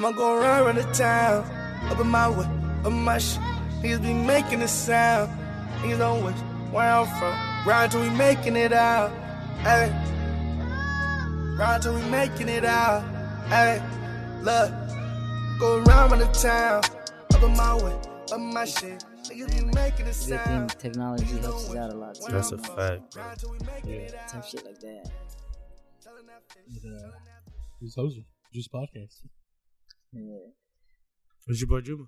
I'ma go around, run the town. Up in my way, up my shit. Niggas be making a sound. Niggas don't wish where I'm from. Ride till we making it out. Hey. Ride till we making it out. Hey. Look. Go around, run the town. Up in my way, up my shit. Niggas be making a Good thing technology helps us out a lot too. That's a fact, bro. Yeah. Some shit like that. It, uh, this host Juice Podcast. Yeah. What's your boy Juma?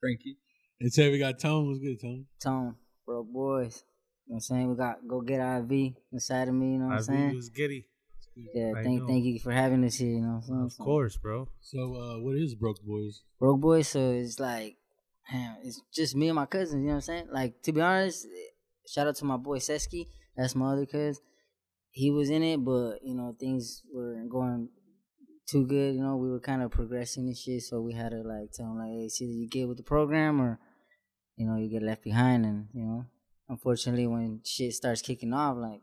Frankie. And say we got Tone. What's good, Tone? Tone, bro, boys. You know what I'm saying? We got go get IV inside of me, you know what I'm IV saying? was giddy. Yeah, I thank know. thank you for having us here, you know what I'm Of course, bro. So, uh, what is Broke Boys? Broke Boys, so it's like man, it's just me and my cousins, you know what I'm saying? Like to be honest, shout out to my boy Sesky, that's my other cuz. He was in it, but you know, things were going too good, you know, we were kind of progressing and shit, so we had to like tell him like, hey, it's either you get with the program or you know, you get left behind and, you know, unfortunately when shit starts kicking off, like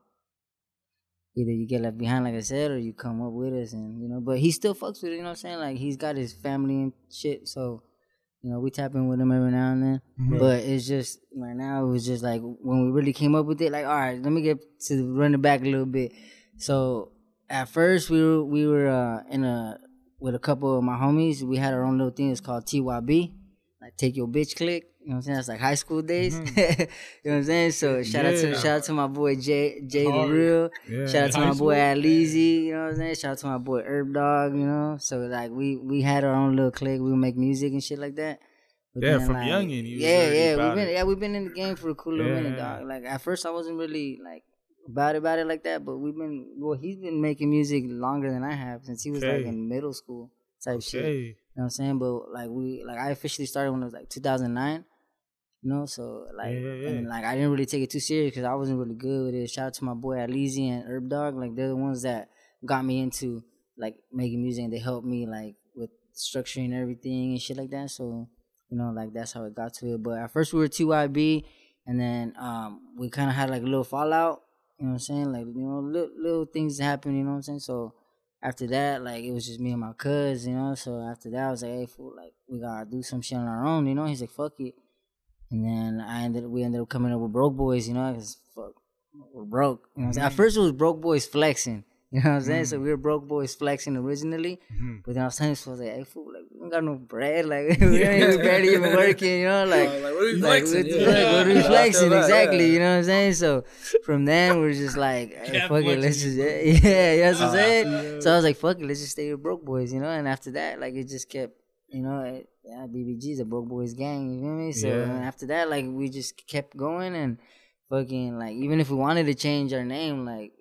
either you get left behind, like I said, or you come up with us, and you know. But he still fucks with it. You know what I'm saying? Like he's got his family and shit, so you know we tap in with him every now and then. Mm-hmm. But it's just right now it was just like when we really came up with it. Like, all right, let me get to run it back a little bit. So at first we were we were uh, in a with a couple of my homies. We had our own little thing. It's called TYB, like take your bitch click. You know what I'm saying? That's like high school days. you know what I'm saying? So shout out to shout out to my boy Jay Jay the Real. Yeah. Shout out to my boy? Adleezy, you know what I'm saying? Shout out to my boy Herb Dog, you know? So like we we had our own little clique, we would make music and shit like that. But Yeah, then, from like, youngin', you Yeah, yeah, we've been it. yeah, we've been in the game for a cool little minute, dog. Like at first I wasn't really like it about it like that, but we've been well he's been making music longer than I have since he was like in middle school type shit. You know what I'm saying? But like we like I officially started when it was like 2009. You know, so like, Yeah, yeah, yeah. and like I didn't really take it too serious because I wasn't really good with it. Shout out to my boy Alizi and Herb Dog, like they're the ones that got me into like making music and they helped me like with structuring everything and shit like that. So you know, like that's how it got to it. But at first we were IB, and then um we kind of had like a little fallout. You know what I'm saying? Like you know, little, little things happen. You know what I'm saying? So after that, like it was just me and my cuz, you know. So after that, I was like, hey, fool, like we gotta do some shit on our own, you know. He's like, fuck it. And then I ended, we ended up coming up with Broke Boys, you know, because fuck, we're broke. You know what I'm saying? At mm. first it was Broke Boys flexing. You know what I'm saying? So we were Broke Boys flexing originally, but then I was telling this I was like, hey, fool, like we don't got no bread, like we ain't even barely even working, you know, like. like, what are you Like, flexing? what, Yeah. like, what are we I flexing? that, Exactly, yeah. you know what I'm saying? So from then we're just like, hey, fuck it, let's just, yeah, yeah, that's what I'm Uh, saying. So I was like, fuck it, let's just stay with broke boys, you know. And after that, like it just kept, you know, it, yeah, BBG is a broke boys gang, you feel me? So Yeah. and after that, like we just kept going and fucking like even if we wanted to change our name, like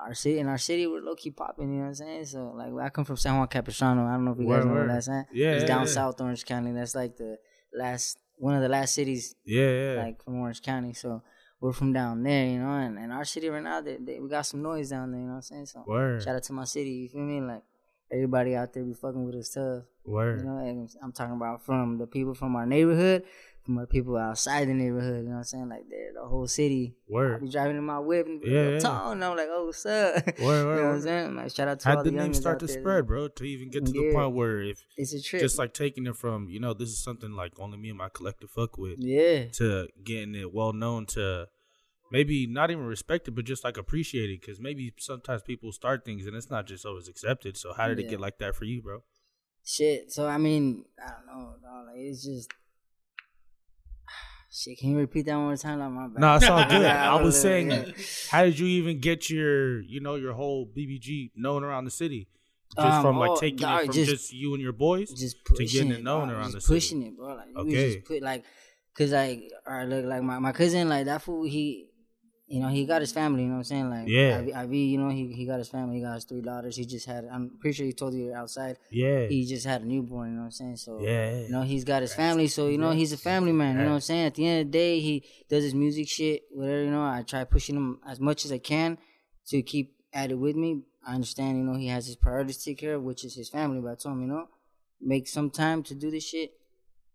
our city in our city we're low key popping, you know what I'm saying? So like I come from San Juan Capistrano. I don't know if you guys Word, know where word. that's at. Yeah, it's yeah, down yeah. South Orange County. That's like the last one of the last cities Yeah, yeah. like from Orange County. So we're from down there, you know, and, and our city right now, they, they, we got some noise down there, you know what I'm saying? So Word. shout out to my city, you feel me? Like everybody out there be fucking with us tough. Word. You know, and I'm talking about from the people from our neighborhood, from people outside the neighborhood, you know what I'm saying? Like they're the whole city. Word. I be driving in my whip and Yeah, yeah, yeah. tone, and I'm like, oh, what's up? Word, word, you know what I'm saying? Like, shout out to How all the the name start to there. spread, bro? To even get to the point where if It's a trip. just like taking it from, you know, this is something like only me and my collective fuck with yeah. to getting it well known to maybe not even respected, but just like appreciated. Because maybe sometimes people start things and it's not just always accepted. So how did it get like that for you, bro? Shit. So I mean, I don't know. Dog. Like it's just shit. Can you repeat that one more time? Like my bad. No, it's all good. Yeah, I was yeah. saying, how did you even get your, you know, your whole BBG known around the city? Just Um, from like oh, taking dog, it from just- just, you and your boys just to pushing getting it, it known dog. around just the pushing city. it, bro. Like we Okay. just put like, cause like, all right, look, like my, my cousin, like that fool, he, you know, he got his family. You know what I'm saying? Like, Yeah. IV, IV, you know, he he got his family. He got his three daughters. He just had. I'm pretty sure he told you outside. Yeah. He just had a newborn. You know what I'm saying? So Yeah. you know, he's got his family, so you know he's a family man. You know what I'm saying? At the end of the day, he does his music shit, whatever. You know, I try pushing him as much as I can to keep at it with me. I understand, you know, he has his priorities to take care of, which is his family. But I told him, you know, make some time to do this shit,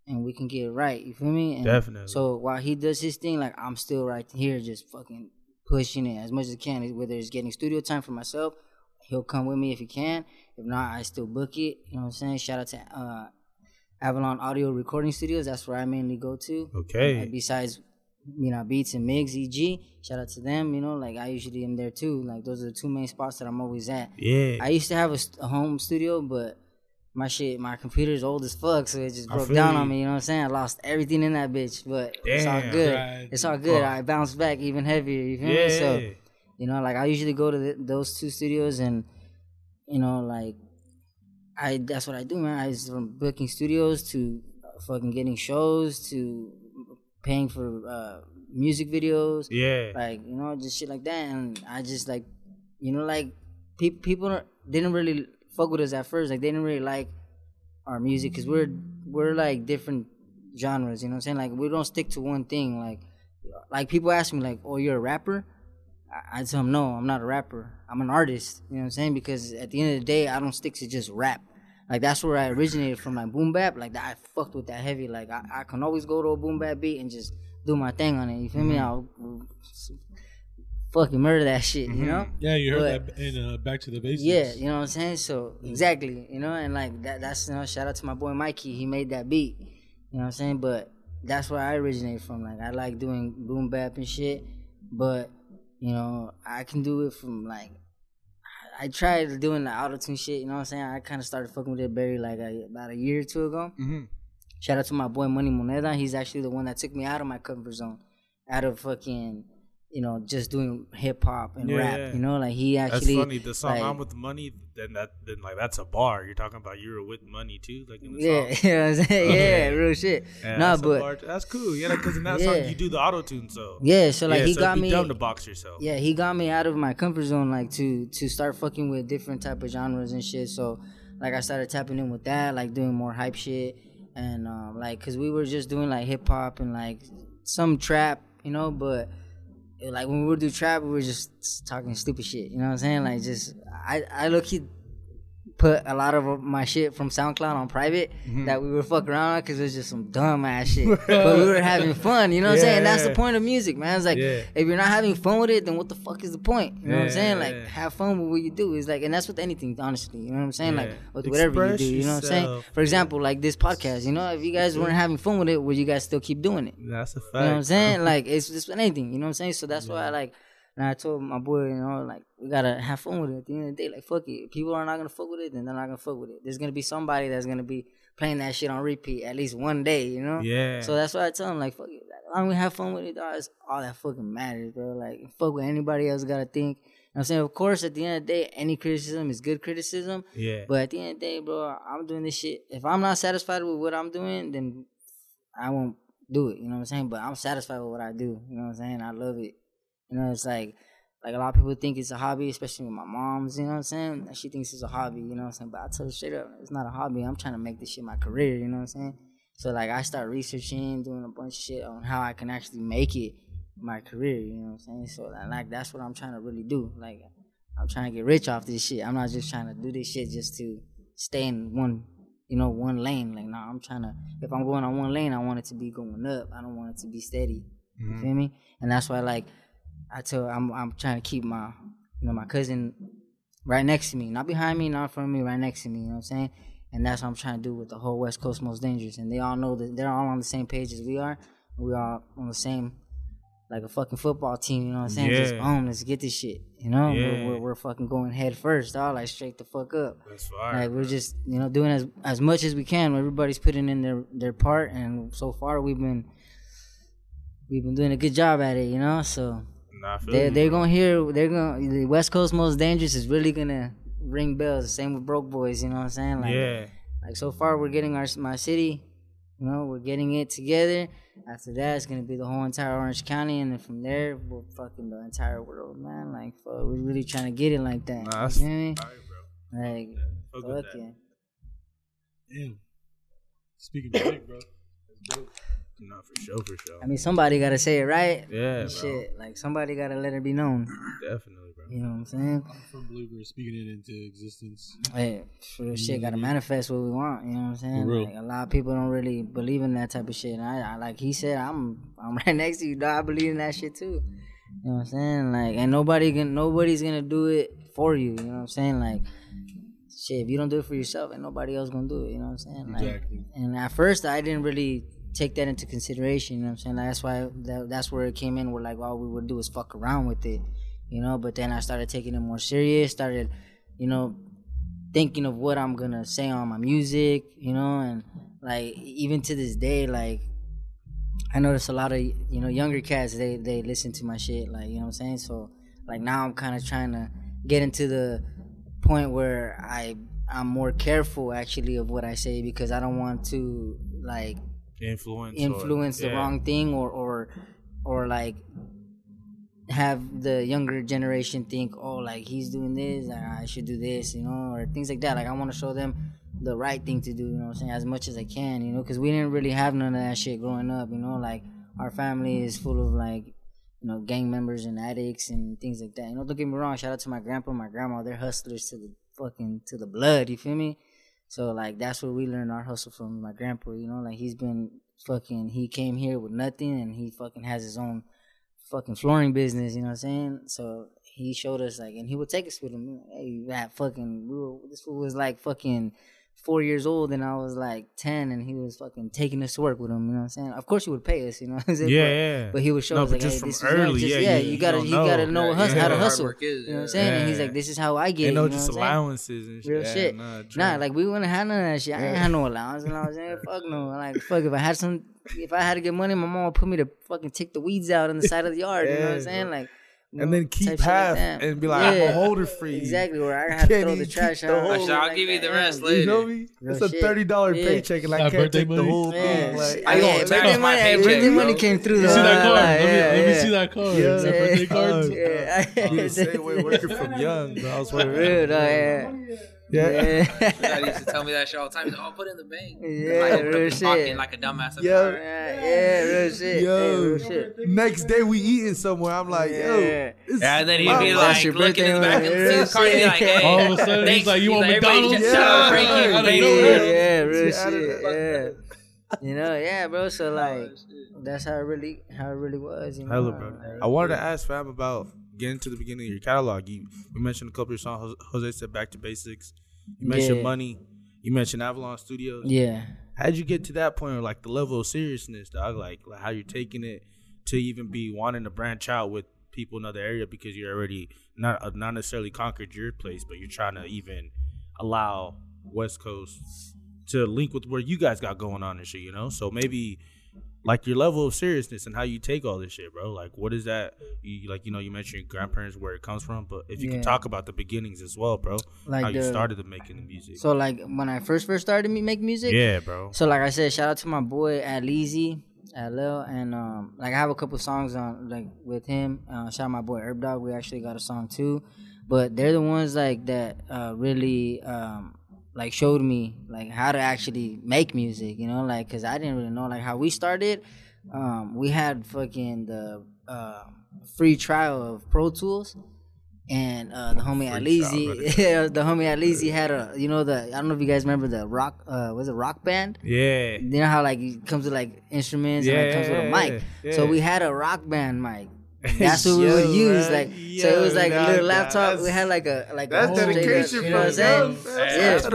and we can get it right. You feel me? And Definitely. So while he does his thing, like I'm still right here, just fucking pushing it as much as I can, whether it's getting studio time for myself he'll come with me if he can. If not, I still book it. You know what I'm saying? Shout out to uh, Avalon Audio Recording Studios. That's where I mainly go to. Okay. Uh, besides, you know, Beats and Migs, EG. Shout out to them. You know, like I usually am there too. Like those are the two main spots that I'm always at. Yeah. I used to have a, a home studio, but my shit, my computer's old as fuck, so it just I broke down you. on me. You know what I'm saying? I lost everything in that bitch, but it's all good. Right. It's all good. Fuck. I bounced back even heavier. You feel yeah. me? So you know, like I usually go to th those two studios, and you know, like I that's what I do, man. I just from booking studios to uh, fucking getting shows to paying for uh, music videos yeah. like you know just shit like that and i just like you know like pe- people didn't really fuck with us at first like they didn't really like our music because we're we're like different genres you know what i'm saying like we don't stick to one thing like like people ask me like oh you're a rapper I, I tell them no i'm not a rapper i'm an artist you know what i'm saying because at the end of the day i don't stick to just rap like that's where I originated from, like boom bap. Like that, I fucked with that heavy. Like I, I can always go to a boom bap beat and just do my thing on it. You feel me? Mm-hmm. I'll fucking murder that shit. You know? Yeah, you heard But- that in uh, Back to the Basics. Yeah, you know what I'm saying. So exactly, you know, and like that. That's you know, shout out to my boy Mikey. He made that beat. You know what I'm saying? But that's where I originate from. Like I like doing boom bap and shit, but you know, I can do it from like. I tried doing the auto tune shit. You know what I'm saying? I kind of started fucking with it very like a, about a year or two ago. Mhm. Shout out to my boy Money Moneda. He's actually the one that took me out of my comfort zone, out of fucking, you know, just doing hip hop and Yeah, rap. yeah. You know, like he actually. That's actually. funny. The song like- "I'm with money," then that, then like that's a bar. You're talking about you were with money too, like in the Yeah, song. you know what I'm saying? Yeah, real shit. Yeah, nah, that's but that's cool. Yeah, because in that Yeah. song you do the auto tune, so yeah, so like yeah, he so got be me. dumb to box yourself. Yeah, he got me out of my comfort zone, like to to start fucking with different type of genres and shit. So, like, I started tapping in with that, like doing more hype shit, and um, like, cause we were just doing like hip hop and like some trap, you know. But it- like when we would do trap, we were just talking stupid shit. You know what I'm saying? Like, just I I look he put a lot of my shit from SoundCloud on private Mm-hmm. that we were fuck around on because it was just some dumb ass shit. but we were having fun, you know what I'm saying? And that's the point of music, man. It's like Yeah. if you're not having fun with it, then what the fuck is the point? You know what I'm saying? Yeah. Like have fun with what you do. It's like and that's with anything, honestly. You know what I'm saying? Like Yeah. with whatever you do. You know what I'm saying? For example, like this podcast, you know, if you guys weren't having fun with it, would you guys still keep doing it? That's a fact. You know what I'm saying? Like it's just with anything. You know what I'm saying? So that's why I like. And I told my boy, you know, like we gotta have fun with it. At the end of the day, like fuck it. If people are not gonna fuck with it, then they're not gonna fuck with it. There's gonna be somebody that's gonna be playing that shit on repeat at least one day. You know? Yeah. So that's why I tell him like, fuck it. As long as we have fun with it, dog, it's all that fucking matters, bro. Like fuck what anybody else gotta think. You know I'm saying? Of course, at the end of the day, any criticism is good criticism. yeah. But at the end of the day, bro, I'm doing this shit. If I'm not satisfied with what I'm doing, then I won't do it. You know what I'm saying? But I'm satisfied with what I do. You know what I'm saying? I love it. You know, it's like like a lot of people think it's a hobby, especially with my mom's, you know what I'm saying? She thinks it's a hobby, you know what I'm saying? But I tell her straight up, it's not a hobby. I'm trying to make this shit my career, you know what I'm saying? So like I start researching, doing a bunch of shit on how I can actually make it my career, you know what I'm saying? So like, like that's what I'm trying to really do. Like I'm trying to get rich off this shit. I'm not just trying to do this shit just to stay in one, you know, one lane. Like, no, I'm trying to. If I'm going on one lane, I want it to be going up. I don't want it to be steady. You feel mm-hmm. me? And that's why, like, I tell I'm I'm trying to keep my, you know, my cousin right next to me, not behind me, not in front of me, right next to me. You know what I'm saying? And that's what I'm trying to do with the whole West Coast Most Dangerous. And they all know that they're all on the same page as we are. We are on the same like a fucking football team, you know what I'm saying? Yeah. Just boom, let's get this shit. You know, Yeah. we're, we're, we're fucking going head first, dog, like straight the fuck up. That's fire. Like we're just you know doing as as much as we can. Everybody's putting in their their part, and so far we've been we've been doing a good job at it. You know, so Nah, I feel they you, they're gonna hear they're gonna the West Coast Most Dangerous is really gonna ring bells. Same with Broke Boys. You know what I'm saying? Like, yeah. like so far we're getting our my city. You know, we're getting it together. After that, it's gonna be the whole entire Orange County, and then from there, we're fucking the entire world, man. Like, fuck, we're really trying to get it like that. Nah, you that's feel me? fire, bro. Like, Fuck with fuck yeah. Damn. Speaking of dick, bro. That's dope. Nah, for sure, for sure. I mean, somebody gotta say it right. yeah, And bro. Shit, like somebody gotta let it be known. Definitely, bro. You know what I'm saying? I'm a firm believer in speaking it into existence. Hey, sure shit gotta manifest what we want. You know what I'm saying? For real. Like, a lot of people don't really believe in that type of shit. And I, I like he said, I'm I'm right next to you, dog. I believe in that shit too. You know what I'm saying? Like, and nobody can nobody's gonna do it for you. You know what I'm saying? Like, shit, if you don't do it for yourself, and nobody else gonna do it. You know what I'm saying? Like, Exactly. And at first, I didn't really take that into consideration. You know what I'm saying? Like, that's why that, that's where it came in. We're like all we would do is fuck around with it, you know. But then I started taking it more serious. Started, you know, thinking of what I'm gonna say on my music, you know, and like even to this day, like I notice a lot of you know younger cats they they listen to my shit, like you know what I'm saying. So like now I'm kind of trying to get into the point where I I'm more careful actually of what I say because I don't want to like Influence. or- the yeah. wrong thing or or or like have the younger generation think oh like he's doing this uh, I should do this you know or things like that like I want to show them the right thing to do you know what I'm saying as much as I can you know because we didn't really have none of that shit growing up you know like our family is full of like you know gang members and addicts and things like that you know don't get me wrong shout out to my grandpa my grandma they're hustlers to the fucking to the blood you feel me so like that's where we learned our hustle from my grandpa, you know, like he's been fucking he came here with nothing and he fucking has his own fucking flooring business, you know what I'm saying? So he showed us like and he would take us with him. Hey, that fucking we were this fool was like fucking four years old and I was like ten and he was fucking taking us to work with him, you know what I'm saying? Of course he would pay us, you know what I'm saying? Yeah, But- yeah. But he would show No, us but like, just hey, from this early, is just, yeah, yeah, you- you, you gotta don't you gotta know. know Yeah, hustle, yeah. how to Hard hustle. work is, you know what I'm yeah. saying? And he's like, this is how I get. Ain't it, no you know just what I'm saying? allowances and shit. Real Yeah, shit. Nah, Nah, like we wouldn't have none of that shit. I ain't had no allowance when I was in. Fuck no. Like fuck if I had some, if I had to get money, my mom would put me to fucking take the weeds out on the side of the yard. you know what I'm saying? Like, you and then keep half that. and be like, I'm Yeah. gonna hold it for you. Exactly. Where I have to can't throw the trash keep the out. whole- Actually, I'll that. give you the Yeah. rest You know me? Real It's a thirty dollar Yeah. paycheck, and I That can't birthday take the money? whole Yeah, thing. Like. I yeah, gonna birthday my money, paycheck, birthday bro. money came through. You though. see that card? Like, let, me, yeah, let me see that card. Yeah. Is that birthday card? Yeah. you the same way working from young, bro. I was For working real, though, yeah. Yeah. Yeah. Used to tell me that shit all the time. He's like, "Oh, put it in the bank." Yeah, I opened up real pocket shit. like a dumbass. Yeah. Alright. Yeah, yeah, real shit. Hey, Yo, real shit. next day we eating somewhere. I'm like, Yeah. this Yeah, and then he'd be like That's your looking in the back of the car, he'd be like, "Hey." All of a sudden, he's like, "You want like, McDonald's?" just- Shout out Yeah. Frankie. Out of yeah, real Yeah, shit. Yeah. You know, yeah, bro. So like, that's how it really, how it really was. You know, Hella, bro. I wanted to ask fam about getting to the beginning of your catalog. You, you mentioned a couple of your songs. Jose said "Back to Basics." You mentioned Yeah. "Money." You mentioned Avalon Studios. Yeah. How'd you get to that point, or like the level of seriousness, dog? Like, like how you're taking it to even be wanting to branch out with people in other area because you're already not uh, not necessarily conquered your place, but you're trying to even allow West Coast to link with where you guys got going on and shit. You know, so maybe like your level of seriousness and how you take all this shit, bro. Like, what is that? You like, you know, you mentioned your grandparents where it comes from, but if you Yeah. can talk about the beginnings as well, bro, Like how you started to making the music. So like when I first first started me make music. yeah, bro. So like I said, shout out to my boy at Leezy, at Lil, and um like I have a couple songs on like with him. Uh, shout out my boy Herb Dog. We actually got a song too, but they're the ones like that uh, really um like showed me like how to actually make music. You know, like because I didn't really know like how we started. Um, we had fucking the uh, free trial of Pro Tools. And uh, the homie Alizi, yeah, the homie Alizi had a, you know, the I don't know if you guys remember the rock, uh, was it rock band? Yeah. You know how like it comes with like instruments and like, Yeah, comes with a yeah, mic. yeah. So we had a rock band mic. That's what we Yo, would use. Like so, it was Yo, like a little laptop. We had like a like That's a up- dedication you know what I'm saying? young. Yeah. That's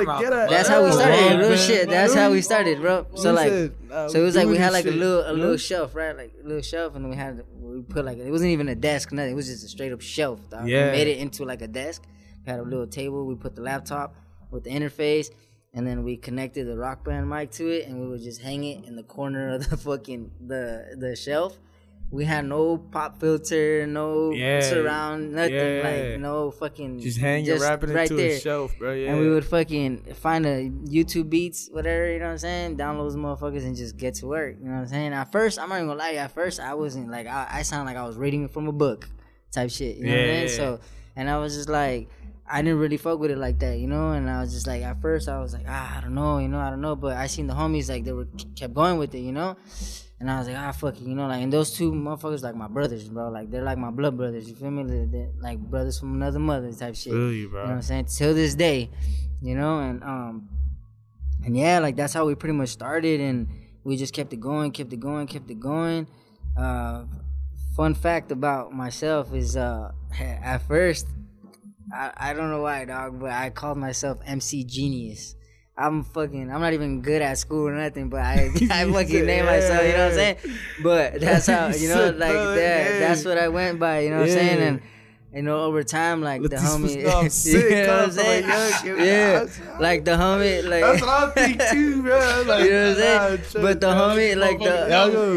That's, how we started. Real shit. That's bro. how we started, bro. So like, so it was like we had like a little a little shelf, right? Like a little shelf, and then we had we put like it wasn't even a desk, nothing. It was just a straight up shelf. Dog. Yeah. We made it into like a desk. We had a little table. We put the laptop with the interface. And then we connected the rock band mic to it, and we would just hang it in the corner of the fucking the the shelf. We had no pop filter, no Yeah. surround, nothing Yeah. like no fucking. Just hang wrap it right into there. a shelf, bro. Yeah. And we would fucking find a YouTube beats, whatever, you know what I'm saying? Download those motherfuckers and just get to work. You know what I'm saying? At first, I'm not even gonna lie, at first I wasn't like I, I sound like I was reading it from a book type shit. You know what I'm Yeah. saying? So and I was just like I didn't really fuck with it like that, you know. And I was just like, at first, I was like, ah, I don't know, you know, I don't know. But I seen the homies like they were kept going with it, you know. And I was like, ah, fuck it, you know, like, and those two motherfuckers like my brothers, bro. Like they're like my blood brothers. You feel me? They're, they're like brothers from another mother type shit. Feel you, You know what. I'm saying? Till this day, you know, and um, and yeah, like that's how we pretty much started, and we just kept it going, kept it going, kept it going. Uh, fun fact about myself is, uh, at first, I, I don't know why, dog, but I called myself MC Genius. I'm fucking. I'm not even good at school or nothing, but I I fucking name myself. You know what I'm saying? But that's how you know, like that. hey." That's what I went by. You know what I'm saying? And you know, over time, like Let the homie, fools know I'm you know what I'm saying? Yeah, like the homie, like That's what I think too, bro. Like, you know what I'm saying? But the homie, like the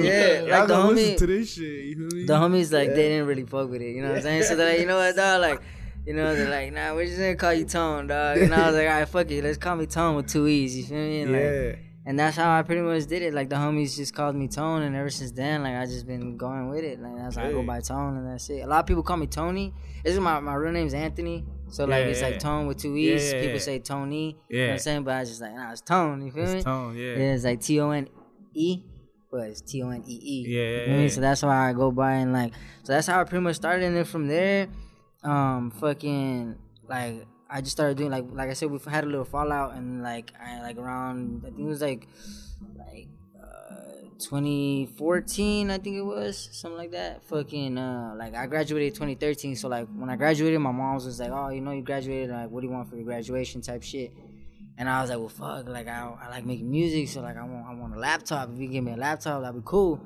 yeah, like the homie, to this shit. You feel me? the homies like they didn't really fuck with it. You know what I'm saying? So they're like, you know what, dog? Like, you know, they're like, nah, we're just gonna call you Tone, dog. And I was like, all right, fuck it, let's call me Tone with two e's. You feel me? And, like, yeah. and that's how I pretty much did it. Like the homies just called me Tone, and ever since then, like I just been going with it. Like that's how I go by Tone, and that's it. A lot of people call me Tony. This is my my real name's Anthony, so like Yeah, it's like. Tone with two e's. yeah, people yeah. say Tony. You know what Yeah. I'm saying? But I was just like, nah, it's Tone. You feel me? Tone, yeah. Yeah, it's like T O N E, but it's T O N E E. Yeah, You yeah, yeah. So that's why I go by and like, so that's how I pretty much started. And then from there, um, fucking like I just started doing like, like I said, we had a little fallout and like I like around I think it was like, like. Uh, 2014 I think it was something like that fucking uh like I graduated 2013 so like when I graduated my mom was like oh you know you graduated like what do you want for your graduation type shit and I was like, well, fuck, like I, I like making music, so like I want I want a laptop. If you give me a laptop, that'd be cool.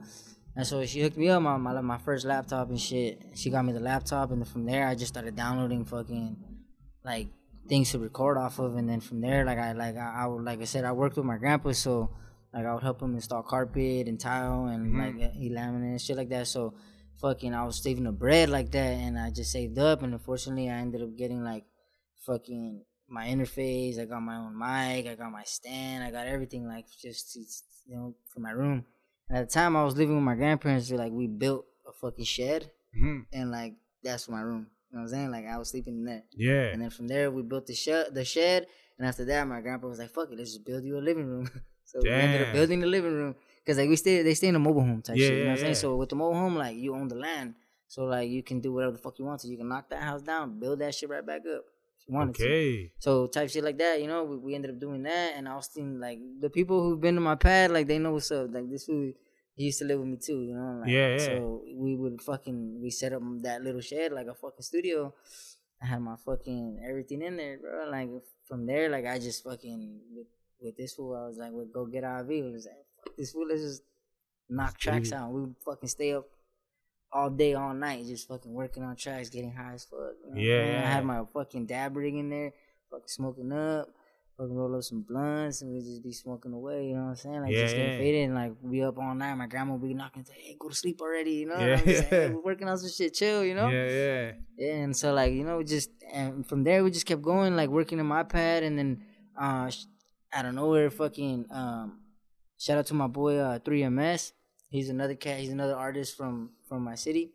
And so she hooked me up my my, my first laptop and shit. She got me the laptop, and from there I just started downloading fucking like things to record off of, and then from there like I like I, I would like I said I worked with my grandpa, so like I would help him install carpet and tile and mm-hmm. like uh, he laminate and shit like that. So fucking I was saving the bread like that, and I just saved up, and unfortunately I ended up getting like fucking my interface. I got my own mic. I got my stand. I got everything like just to, you know for my room. And at the time I was living with my grandparents. Like we built a fucking shed, Mhm. and like that's my room. You know what I'm saying? Like I was sleeping in there. Yeah. And then from there we built the shed. The shed. And after that, my grandpa was like, "Fuck it, let's just build you a living room." so we ended up building the living room because like we stay, they stay in a mobile home type Yeah, shit. You know yeah, what I'm saying? yeah. So with the mobile home, like you own the land, so like you can do whatever the fuck you want to. You can knock that house down, build that shit right back up wanted to. Okay. So type shit like that, you know, we, we ended up doing that, and Austin, like the people who've been to my pad, like they know what's up. Like this fool, he used to live with me too, you know. Like, Yeah, yeah. So we would fucking we set up that little shed like a fucking studio. I had my fucking everything in there, bro. Like from there, like I just fucking with, with this fool, I was like, "Well, go get IV." It was like, "Fuck this fool, let's just knock tracks out." We would fucking stay up all day, all night, just fucking working on tracks, getting high as fuck. you know Yeah, saying? I had my fucking dab rig in there, fucking smoking up, fucking roll up some blunts, and we just be smoking away. You know what I'm saying? Like Yeah, just getting yeah. faded, and like be up all night. My grandma would be knocking, say, "Hey, go to sleep already," you know? And Yeah. I'm just like, hey, we're working on some shit, chill, you know? Yeah, yeah. Yeah, and so like you know, just and from there we just kept going, like working in my pad, and then uh, sh- out of nowhere, fucking um, shout out to my boy uh 3ms. He's another cat. He's another artist from from my city.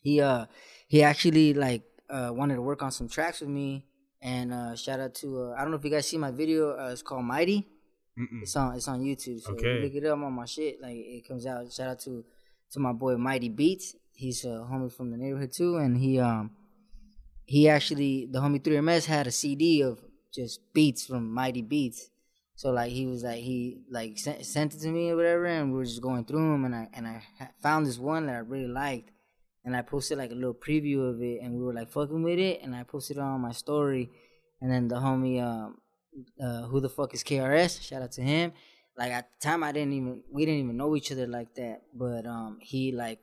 He uh he actually like uh wanted to work on some tracks with me, and uh shout out to uh, I don't know if you guys see my video. Uh, it's called Mighty. Mm-mm. It's on it's on YouTube. So Okay. look it up on my shit. Like it comes out. Shout out to to my boy Mighty Beats. He's a homie from the neighborhood too, and he um he actually the homie 3MS had a CD of just beats from Mighty Beats. So like he was like he like sent, sent it to me or whatever, and we were just going through them, and I and I found this one that I really liked, and I posted like a little preview of it, and we were like fucking with it, and I posted it on my story, and then the homie um uh who the fuck is KRS? Shout out to him. Like at the time, I didn't even we didn't even know each other like that, but um he like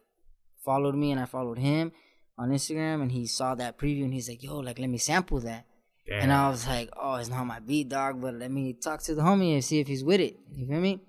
followed me and I followed him on Instagram, and he saw that preview, and he's like, "Yo, like let me sample that." Damn. And I was like, oh, it's not my beat, dog, but let me talk to the homie and see if he's with it. You feel me?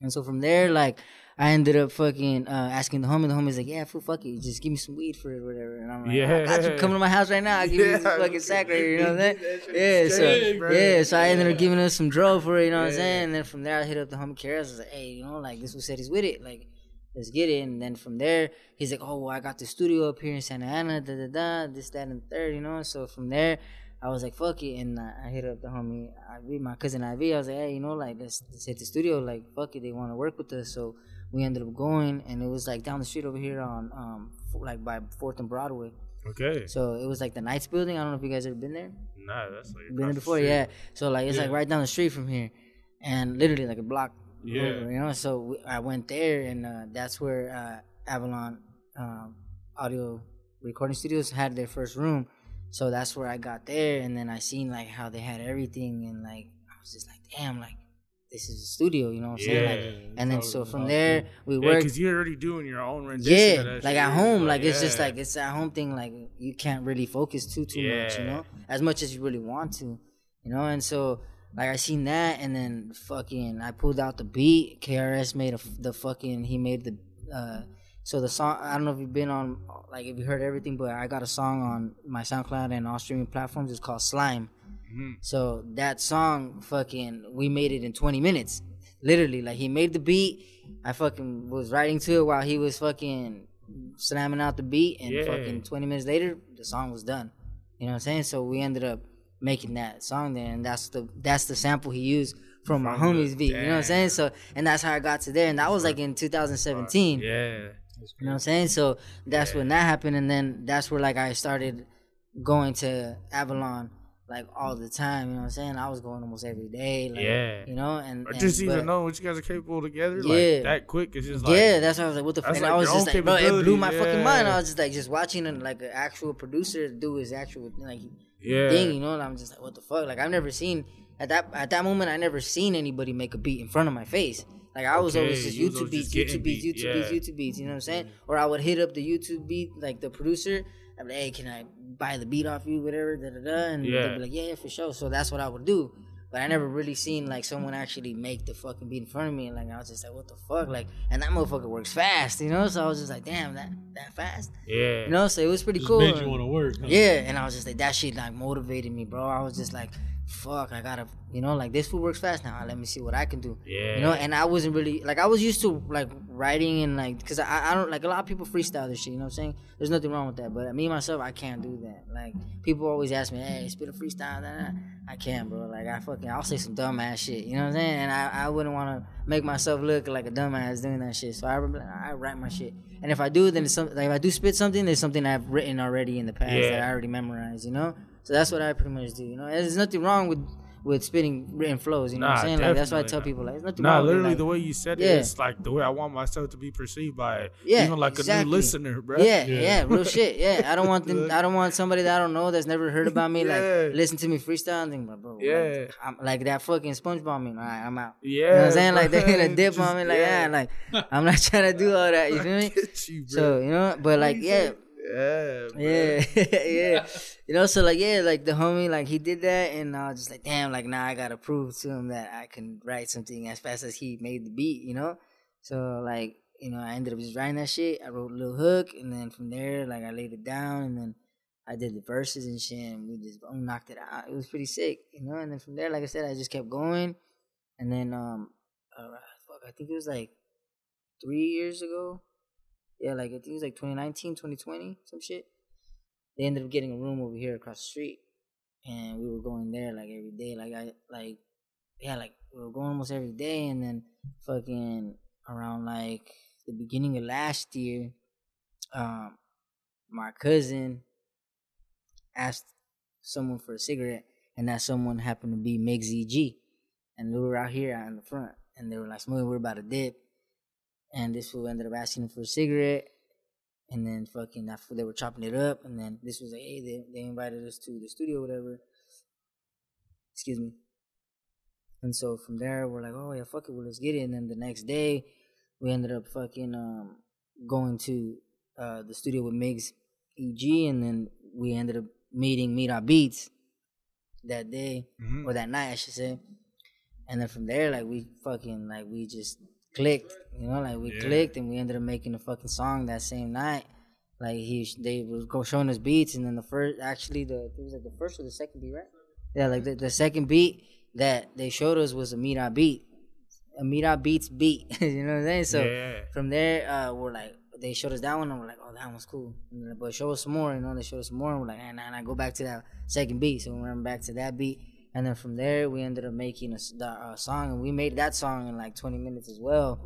And so from there, like, I ended up fucking uh, asking the homie. The homie's like, yeah, fool, fuck it. Just give me some weed for it or whatever. And I'm like, I got you. Yeah. Come to my house right now. I'll give you this fucking sack right here. You know what I'm saying? Yeah, so, bro. yeah, so I ended up giving us some dro for it. You know what I'm Yeah. saying? And then from there, I hit up the homie Karis. I was like, hey, you know, like, this fool said he's with it. Like, let's get it. And then from there, he's like, oh, well, I got the studio up here in Santa Ana, da da da, this, that, and the third, you know? So from there, I was like, fuck it. And I, I hit up the homie IV, my cousin IV. I was like, hey, you know, like, let's, let's hit the studio. Like, fuck it, they want to work with us. So we ended up going, and it was like down the street over here on, um, like by 4th and Broadway. Okay. So it was like the Knights building. I don't know if you guys ever been there. Nah, that's like Been there the before, yeah. So like it's like right down the street from here, and literally like a block Yeah. over, you know. So we, I went there, and uh, that's where uh, Avalon um, Audio Recording Studios had their first room. So that's where I got there, and then I seen like how they had everything, and like I was just like, damn, like this is a studio, you know what I'm saying? Like, Yeah. and then so from there we Yeah, worked. because you're already doing your own rendition. Yeah, like at home, like it's just like it's at home thing. Like you can't really focus too too much, you know, as much as you really want to, you know. And so like I seen that, and then fucking I pulled out the beat. KRS made a the fucking he made the uh so the song. I don't know if you've been on like if you heard everything, but I got a song on my SoundCloud and all streaming platforms. It's called Slime. Mhm. So that song, fucking, we made it in 20 minutes. Literally, like he made the beat. I fucking was writing to it while he was fucking slamming out the beat, and Yeah. fucking 20 minutes later, the song was done. You know what I'm saying? So we ended up making that song there, and that's the that's the sample he used from my homies beat. You know what I'm saying? So, and that's how I got to there, and that was like in 2017. Yeah. You know what I'm saying? So that's when that happened, and then that's where like I started going to Avalon like all the time. You know what I'm saying? I was going almost every day. Like, Yeah. You know, and, just even know what you guys are capable together. Yeah. Like that quick. is just like yeah, that's why I was like, what the fuck? That's I like was just like, bro, it blew my capability, fucking mind. I was just like, just watching an, like an actual producer do his actual like yeah. thing, you know. And I'm just like, what the fuck? Like I've never seen at that at that moment. I never seen anybody make a beat in front of my face. Like I was Okay, always just YouTube always beats, just YouTube beats, beat, YouTube beats, yeah. YouTube beats. You know what I'm saying? Mm-hmm. Or I would hit up the YouTube beat, like the producer. I'm like, hey, can I buy the beat off you, whatever, da da da, and Yeah. they'd be like, yeah, yeah, for sure. So that's what I would do. But I never really seen like someone actually make the fucking beat in front of me, and like I was just like, what the fuck, like, and that motherfucker works fast, you know. So I was just like, damn, that that fast, Yeah. you know. So it was pretty Just cool. made you want to work. huh? Yeah, and I was just like, that shit like motivated me, bro. I was just like, fuck, I gotta, you know, like this food works fast now. Let me see what I can do. Yeah. You know, and I wasn't really like I was used to like writing and like because I, I don't like a lot of people freestyle this shit. You know what I'm saying? There's nothing wrong with that, but me myself, I can't do that. Like people always ask me, hey, spit a freestyle. Nah. I can't, bro. Like I fucking, I'll say some dumbass shit. You know what I'm saying? And I, I wouldn't want to make myself look like a dumbass doing that shit. So I, I write my shit. And if I do, then it's something like if I do spit something, there's something I've written already in the past Yeah. that I already memorized. You know? So that's what I pretty much do. You know, and there's nothing wrong with with spitting written flows. You know what I'm saying? Like that's why I tell people like there's nothing Nah, wrong with it, literally like- the way you said it, Yeah. it's like the way I want myself to be perceived by it. Yeah, even like a new listener, bro. Yeah, Yeah. yeah, real shit. Yeah, I don't want them. I don't want somebody that I don't know that's never heard about me Yeah. like listen to me freestyle and think, like, bro, Yeah. like, I'm like that fucking SpongeBob meme. All right, I'm out. Yeah, You know what I'm saying? Like they're bro. gonna dip Just- on me, like yeah, ah, like I'm not trying to do all that. You feel me? Get you, bro. So you know, but like yeah, yeah, yeah, yeah. You know, so like yeah, like the homie, like he did that, and I was just like, damn, like now I gotta prove to him that I can write something as fast as he made the beat. You know, so like you know, I ended up just writing that shit. I wrote a little hook, and then from there, like I laid it down, and then I did the verses and shit, and we just boom, knocked it out. It was pretty sick, you know. And then from there, like I said, I just kept going, and then um, uh, fuck, I think it was like three years ago. Yeah, like I think it was like 2019, 2020, some shit. They ended up getting a room over here across the street, and we were going there like every day. Like I like, yeah, like we were going almost every day, and then fucking around like the beginning of last year, um, my cousin asked someone for a cigarette, and that someone happened to be Meg ZG, and we were out here out in the front, and they were like, "Smooth, we're about to dip," and this fool ended up asking him for a cigarette, and then fucking that fool, they were chopping it up, and then this was like, "Hey, they they invited us to the studio, whatever." Excuse me. And so from there, we're like, "Oh yeah, fuck it, well let's get it." And then the next day, we ended up fucking um going to uh the studio with Migs EG, and then we ended up meeting Mera Beats that day Mhm. or that night, I should say. And then from there, like we fucking like we just clicked, you know, like we Yeah. clicked, and we ended up making a fucking song that same night. Like he, they was go showing us beats, and then the first, actually, the it was like the first or the second beat, right? Yeah, like the, the second beat that they showed us was a Mera Beat, a Mera Beats beat. you know what I'm saying? So yeah. from there, uh, we're like, they showed us that one, and we're like, oh, that one's cool. But show us some more, you know. They showed us more, and we're like, and nah, nah, go back to that second beat. So we went back to that beat, and then from there, we ended up making a, the, uh, song, and we made that song in like 20 minutes as well,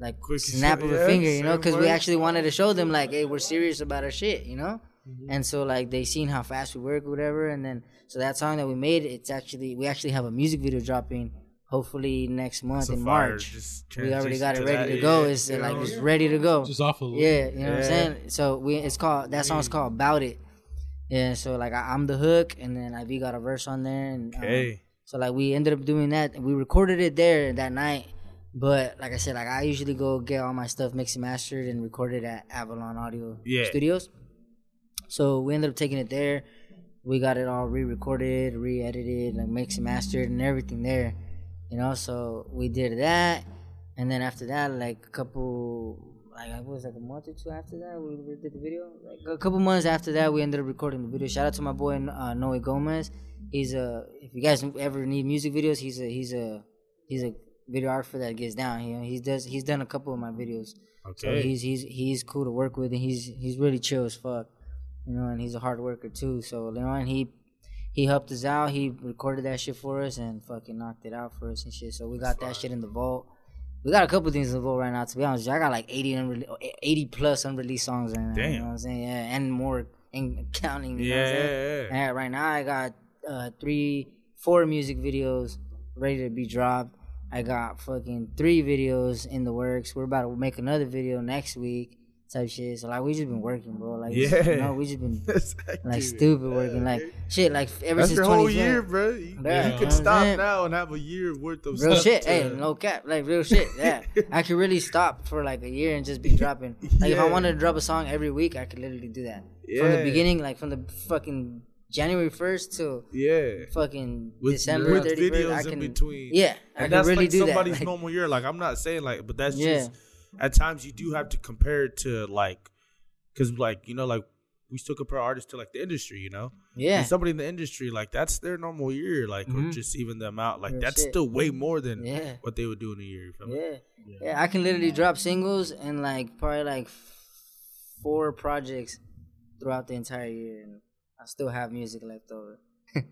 like Quick snap shit, of a yeah, finger, you know, because we actually wanted to show them like, hey, we're serious about our shit, you know. And so like they seen how fast we work or whatever, and then so that song that we made, it's actually we actually have a music video dropping. Hopefully next month So in fire, March. We already got it ready that, to go. yeah, It's you like know? it's ready to go. Just off of Yeah, you know what I'm saying. So we it's called that song's called "About It," Yeah, so like I, I'm the hook, and then IV got a verse on there, and um, Okay. so like we ended up doing that. and We recorded it there that night, but like I said, like I usually go get all my stuff mixed and mastered and recorded at Avalon Audio Yeah. Studios. So we ended up taking it there. We got it all re-recorded, re-edited, like mixed and mastered, and everything there. You know, so we did that, and then after that, like a couple, like it was like a month or two after that, we we did the video. Like a couple months after that, we ended up recording the video. Shout out to my boy uh, Noe Gomez. He's a if you guys ever need music videos, he's a he's a he's a videographer that gets down. You know, he does he's done a couple of my videos. So Okay. he's he's he's cool to work with, and he's he's really chill as fuck, you know. And he's a hard worker too. So you know, and he he helped us out. He recorded that shit for us and fucking knocked it out for us and shit. So we got that shit in the vault. We got a couple things in the vault right now. To be honest, with you. I got like 80 unre- 80 plus unreleased songs right now. You Damn. know what I'm saying? Yeah, and more and counting. You know yeah, yeah, yeah. Yeah, right now I got uh, three, four music videos ready to be dropped. I got fucking three videos in the works. We're about to make another video next week, type shit. So like we just been working, bro. Like Yeah. you know, we just been like Dude, stupid working, like shit, like ever That's since your whole year, bro. You, Yeah, you could stop saying? now and have a year worth of Real shit, hey, no cap, like real shit. Yeah, I could really stop for like a year and just be dropping. Like if I wanted to drop a song every week, I could literally do that from the beginning, like from the fucking January first to Yeah. fucking With, December 31st. videos I in can, between. yeah, I and can that's really like do that. somebody's Like, normal year. Like I'm not saying like, but that's Yeah. just at times you do have to compare it to like, because like you know like we still compare artists to like the industry, you know. yeah, And somebody in the industry like that's their normal year, like or Mhm. just even the amount, like Real that's shit. still way more than yeah, what they would do in a year. You feel me? yeah, yeah. I can literally drop singles and like probably like four projects throughout the entire year, and I still have music left over.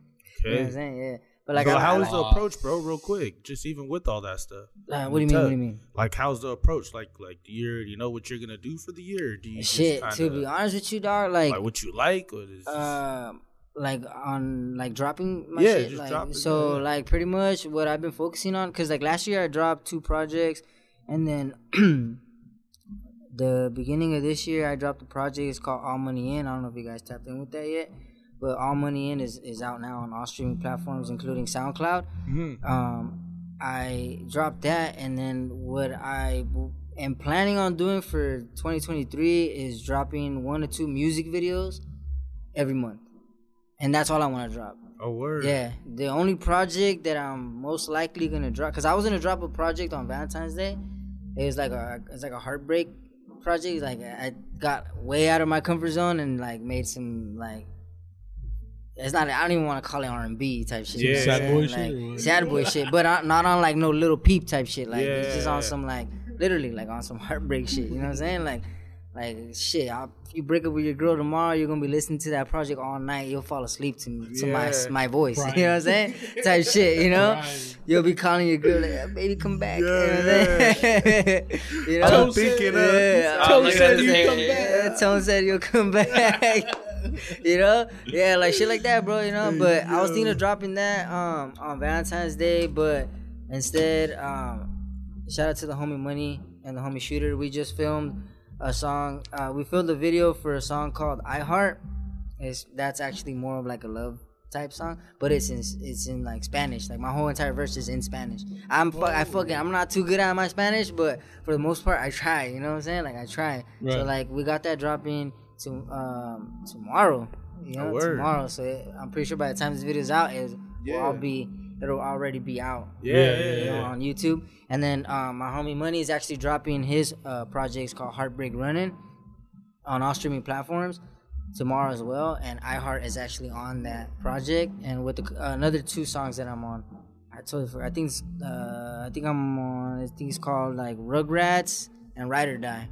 You know what I'm Okay. saying? Yeah, but like, so I, how I, is the approach, bro? Real quick, just even with all that stuff. uh, what do you mean? What do you mean? Like, how's the approach? Like, like do you you know what you're gonna do for the year? Do you Shit, just to kinda, be honest with you, dog, like, like what you like, or is uh, like on like dropping my Yeah, shit. just like, drop it, so yeah. like pretty much what I've been focusing on, cause like last year I dropped two projects, and then the beginning of this year I dropped a project. It's called All Money In. I don't know if you guys tapped in with that yet, but All Money In is is out now on all streaming platforms, including SoundCloud. Mhm. Um, I dropped that, and then what I am planning on doing for 2023 is dropping one or two music videos every month, and that's all I want to drop. A word, Yeah, the only project that I'm most likely gonna drop, cause I was gonna drop a project on Valentine's Day. It was like a it's like a heartbreak project. Like I got way out of my comfort zone and like made some like. It's not. I don't even want to call it R and B type shit. Yeah. Sad boy saying? shit or Like, what? sad boy shit, but I- not on like no Lil Peep type shit. Like it's just on some like literally like on some heartbreak shit. You know what I'm saying? Like like shit. I, if you break up with your girl tomorrow, you're gonna be listening to that project all night. You'll fall asleep to to my Yeah. my voice. Crying. You know what I'm saying? Type shit. You know. Crying. You'll be calling your girl like, "Yeah, baby, come back. Yeah, you know what I'm Yeah, saying? you know? I'm thinking, yeah, I'm Tone said you same- come back. Tone said you'll come back. you know? Yeah, like shit like that, bro. You know. But I was thinking of dropping that um on Valentine's Day, but instead, um, shout out to the homie Money and the homie Shooter. We just filmed a song. Uh, we filmed a video for a song called "I Heart." It's that's actually more of like a love type song, but it's in it's in like Spanish. Like my whole entire verse is in Spanish. I'm fu- I fucking I'm not too good at my Spanish, but for the most part I try. You know what I'm saying? Like I try. So like we got that dropping to um tomorrow. You know, word. tomorrow. So it, I'm pretty sure by the time this video's out, it will all be it'll already be out yeah, yeah, Yeah, yeah. on YouTube. And then um, my homie Money is actually dropping his uh, projects called Heartbreak Running on all streaming platforms tomorrow as well. And iHeart is actually on that project. And with the, uh, another two songs that I'm on, I totally forgot. I think it's, uh, I think I'm on. I think it's called like Rugrats and Ride or Die.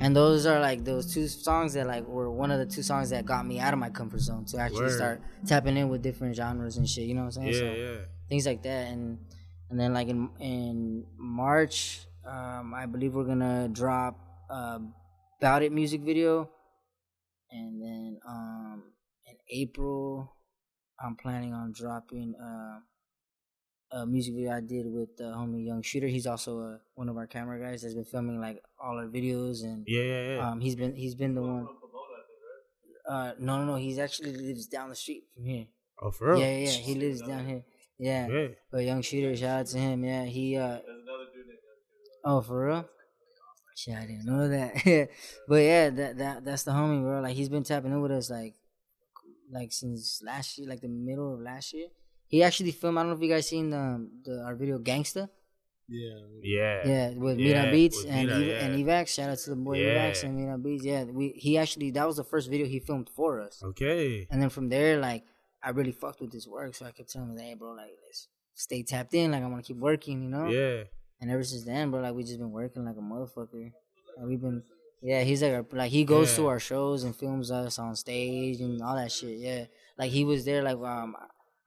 And those are like those two songs that like were one of the two songs that got me out of my comfort zone to actually Word. start tapping in with different genres and shit. You know what I'm saying? yeah, So- yeah. things like that and and then like in in march um i believe we're gonna drop uh about it music video and then um in april i'm planning on dropping uh a music video I did with uh, homie Young Shooter. He's also uh, one of our camera guys that's been filming like all our videos and Yeah, yeah, yeah. um he's been he's been the one Uh, no, no, no. He's actually lives down the street from here. Oh, for real? Yeah, yeah, yeah. He lives down here. Yeah. Yeah. But young shooter, shout out to him. Yeah, he. uh Oh, for real? Shit, I didn't know that. but yeah, that that that's the homie, bro. Like he's been tapping in with us like like since last year, like the middle of last year. He actually filmed. I don't know if you guys seen the the our video Gangsta. Yeah. Yeah. Yeah, with Yeah, Mera Beats with and Mera, Eva, and. Evax. Shout out to the boy Yeah. Evax and Mera Beats. Yeah, we he actually that was the first video he filmed for us. Okay. And then from there, like I really fucked with his work, so I kept telling him, "Hey, bro, like let's stay tapped in. Like I want to keep working, you know." Yeah. And ever since then, bro, like we just been working like a motherfucker. Like, we've been, yeah. He's like, our, like he goes to our shows and films us on stage and all that shit. Yeah, like he was there. Like um,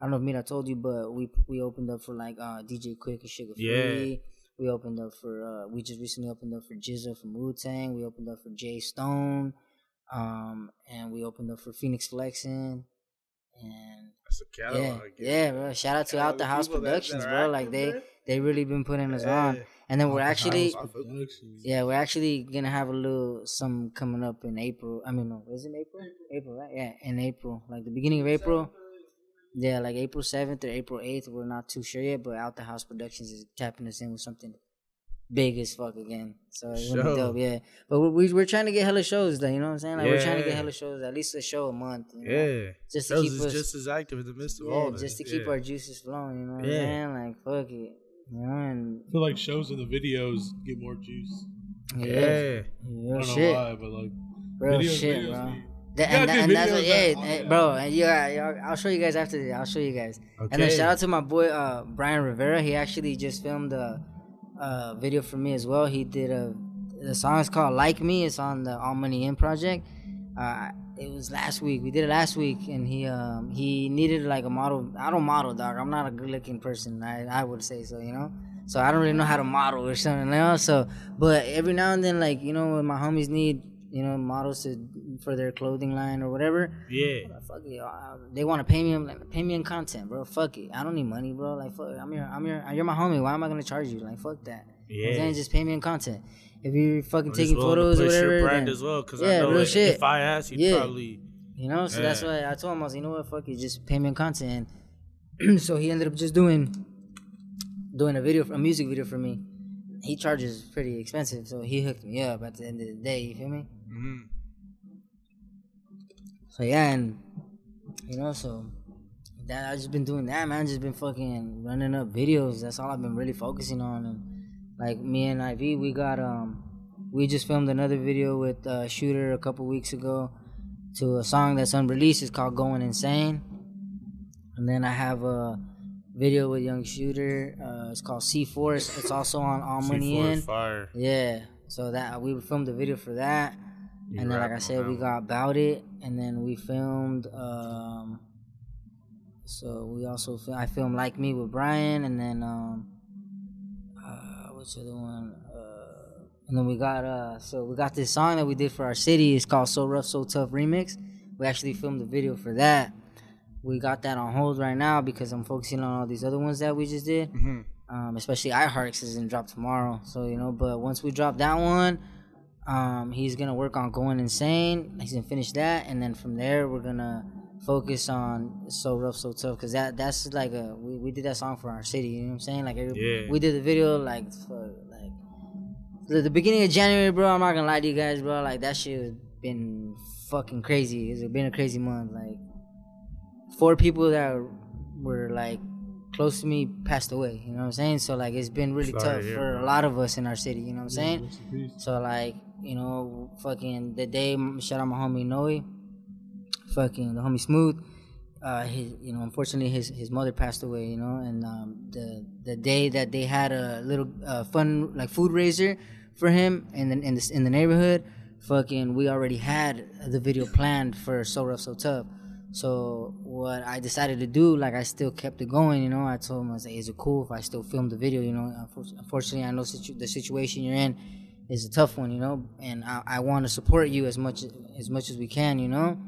I don't know if Mera told you, but we we opened up for like uh DJ Quik and Suga Free. Yeah. We opened up for uh we just recently opened up for GZA from Wu Tang. We opened up for J Stone, um, and we opened up for Phoenix Flexin. And That's a yeah, catalog. yeah, bro. Shout out to Out the House Productions, bro. Like they they really been putting us Yeah. on. And then we're actually yeah, we're actually gonna have a little some coming up in April. I mean, no, is it April? April, right? Yeah, in April, like the beginning of April. Yeah, like April seventh or April eighth. We're not too sure yet, but Out the House Productions is tapping us in with something big as fuck again. So it's gonna be Show. dope. Yeah, but we're we, we're trying to get hella shows, though. You know what I'm saying? Like we're trying to get hella shows, at least a show a month. you know? Yeah. just to Shows keep us just as active in the midst of yeah, all this. just to keep yeah. our juices flowing. You know what Yeah. I'm saying? Like fuck it, you know, and I feel like shows and the videos get more juice. yeah, Yeah. I real don't know shit, why, but like real videos, shit, videos bro. be- You and, do and that's what, yeah, that- eh, bro. And yeah, yeah, I'll show you guys after this. I'll show you guys. Okay. And then shout out to my boy uh, Brian Rivera. He actually just filmed a, a video for me as well. He did a the song is called "Like Me." It's on the All Money In project. Uh, it was last week. We did it last week, and he um, he needed like a model. I don't model, dog. I'm not a good looking person. I I would say so, you know. So I don't really know how to model or something else. So, but every now and then, like you know, when my homies need you know models to for their clothing line or whatever, Yeah. Like, fuck it. uh, They want to pay me. I'm like, pay me in content, bro. Fuck it. I don't need money, bro. Like, fuck. I'm your, I'm your, you're my homie. Why am I gonna charge you? Like, fuck that. You know Yeah. saying? just pay me in content. If you're fucking I'm taking photos or whatever, your brand then- as well, because Yeah, I know real shit. if I ask, you'd Yeah. probably. you know. So that's why I told him I was, you know what, fuck it, just pay me in content. And so he ended up just doing, doing a video, a music video for me. He charges pretty expensive, so he hooked me up at the end of the day. You feel me? Mhm. So yeah, and you know, so that I just been doing that, man. Just been fucking running up videos. That's all I've been really focusing on. And like me and Iv, we got um, we just filmed another video with uh, Shooter a couple weeks ago to a song that's unreleased. It's called "Going Insane." And then I have a video with Young Shooter. Uh, it's called C Force. It's also on All Money In. Fire. Yeah. So that we filmed the video for that. And then like I said, we got about it, and then we filmed. um So we also I filmed like me with Brian, and then um uh what's the other one? Uh, and then we got uh so we got this song that we did for our city. It's called So Rough So Tough Remix. We actually filmed the video for that. We got that on hold right now because I'm focusing on all these other ones that we just did. Mhm. Um, especially iHeart is gonna drop tomorrow. So you know, but once we drop that one, um, he's gonna work on going insane. He's gonna finish that, and then from there we're gonna focus on so rough, so tough. Cause that that's like a we, we did that song for our city. You know what I'm saying? Like Yeah. we did the video like for like the, the beginning of January, bro. I'm not gonna lie to you guys, bro. Like that shit has been fucking crazy. It's been a crazy month. Like four people that were like close to me passed away. You know what I'm saying? So like it's been really Sorry tough to hear, for a lot of us in our city. You know what I'm saying? In peace. So like, you know, fucking the day shout out my homie Noe, fucking the homie Smooth. Uh, his, you know, unfortunately his his mother passed away. You know, and um, the the day that they had a little uh, fun like food raiser for him in the in the in the neighborhood, fucking we already had the video planned for So Rough So Tough. So what I decided to do, like I still kept it going, you know. I told him I was "Is it cool if I still film the video?" You know, unfortunately, I know situ- the situation you're in is a tough one, you know, and I, I want to support you as much as much as we can, you know.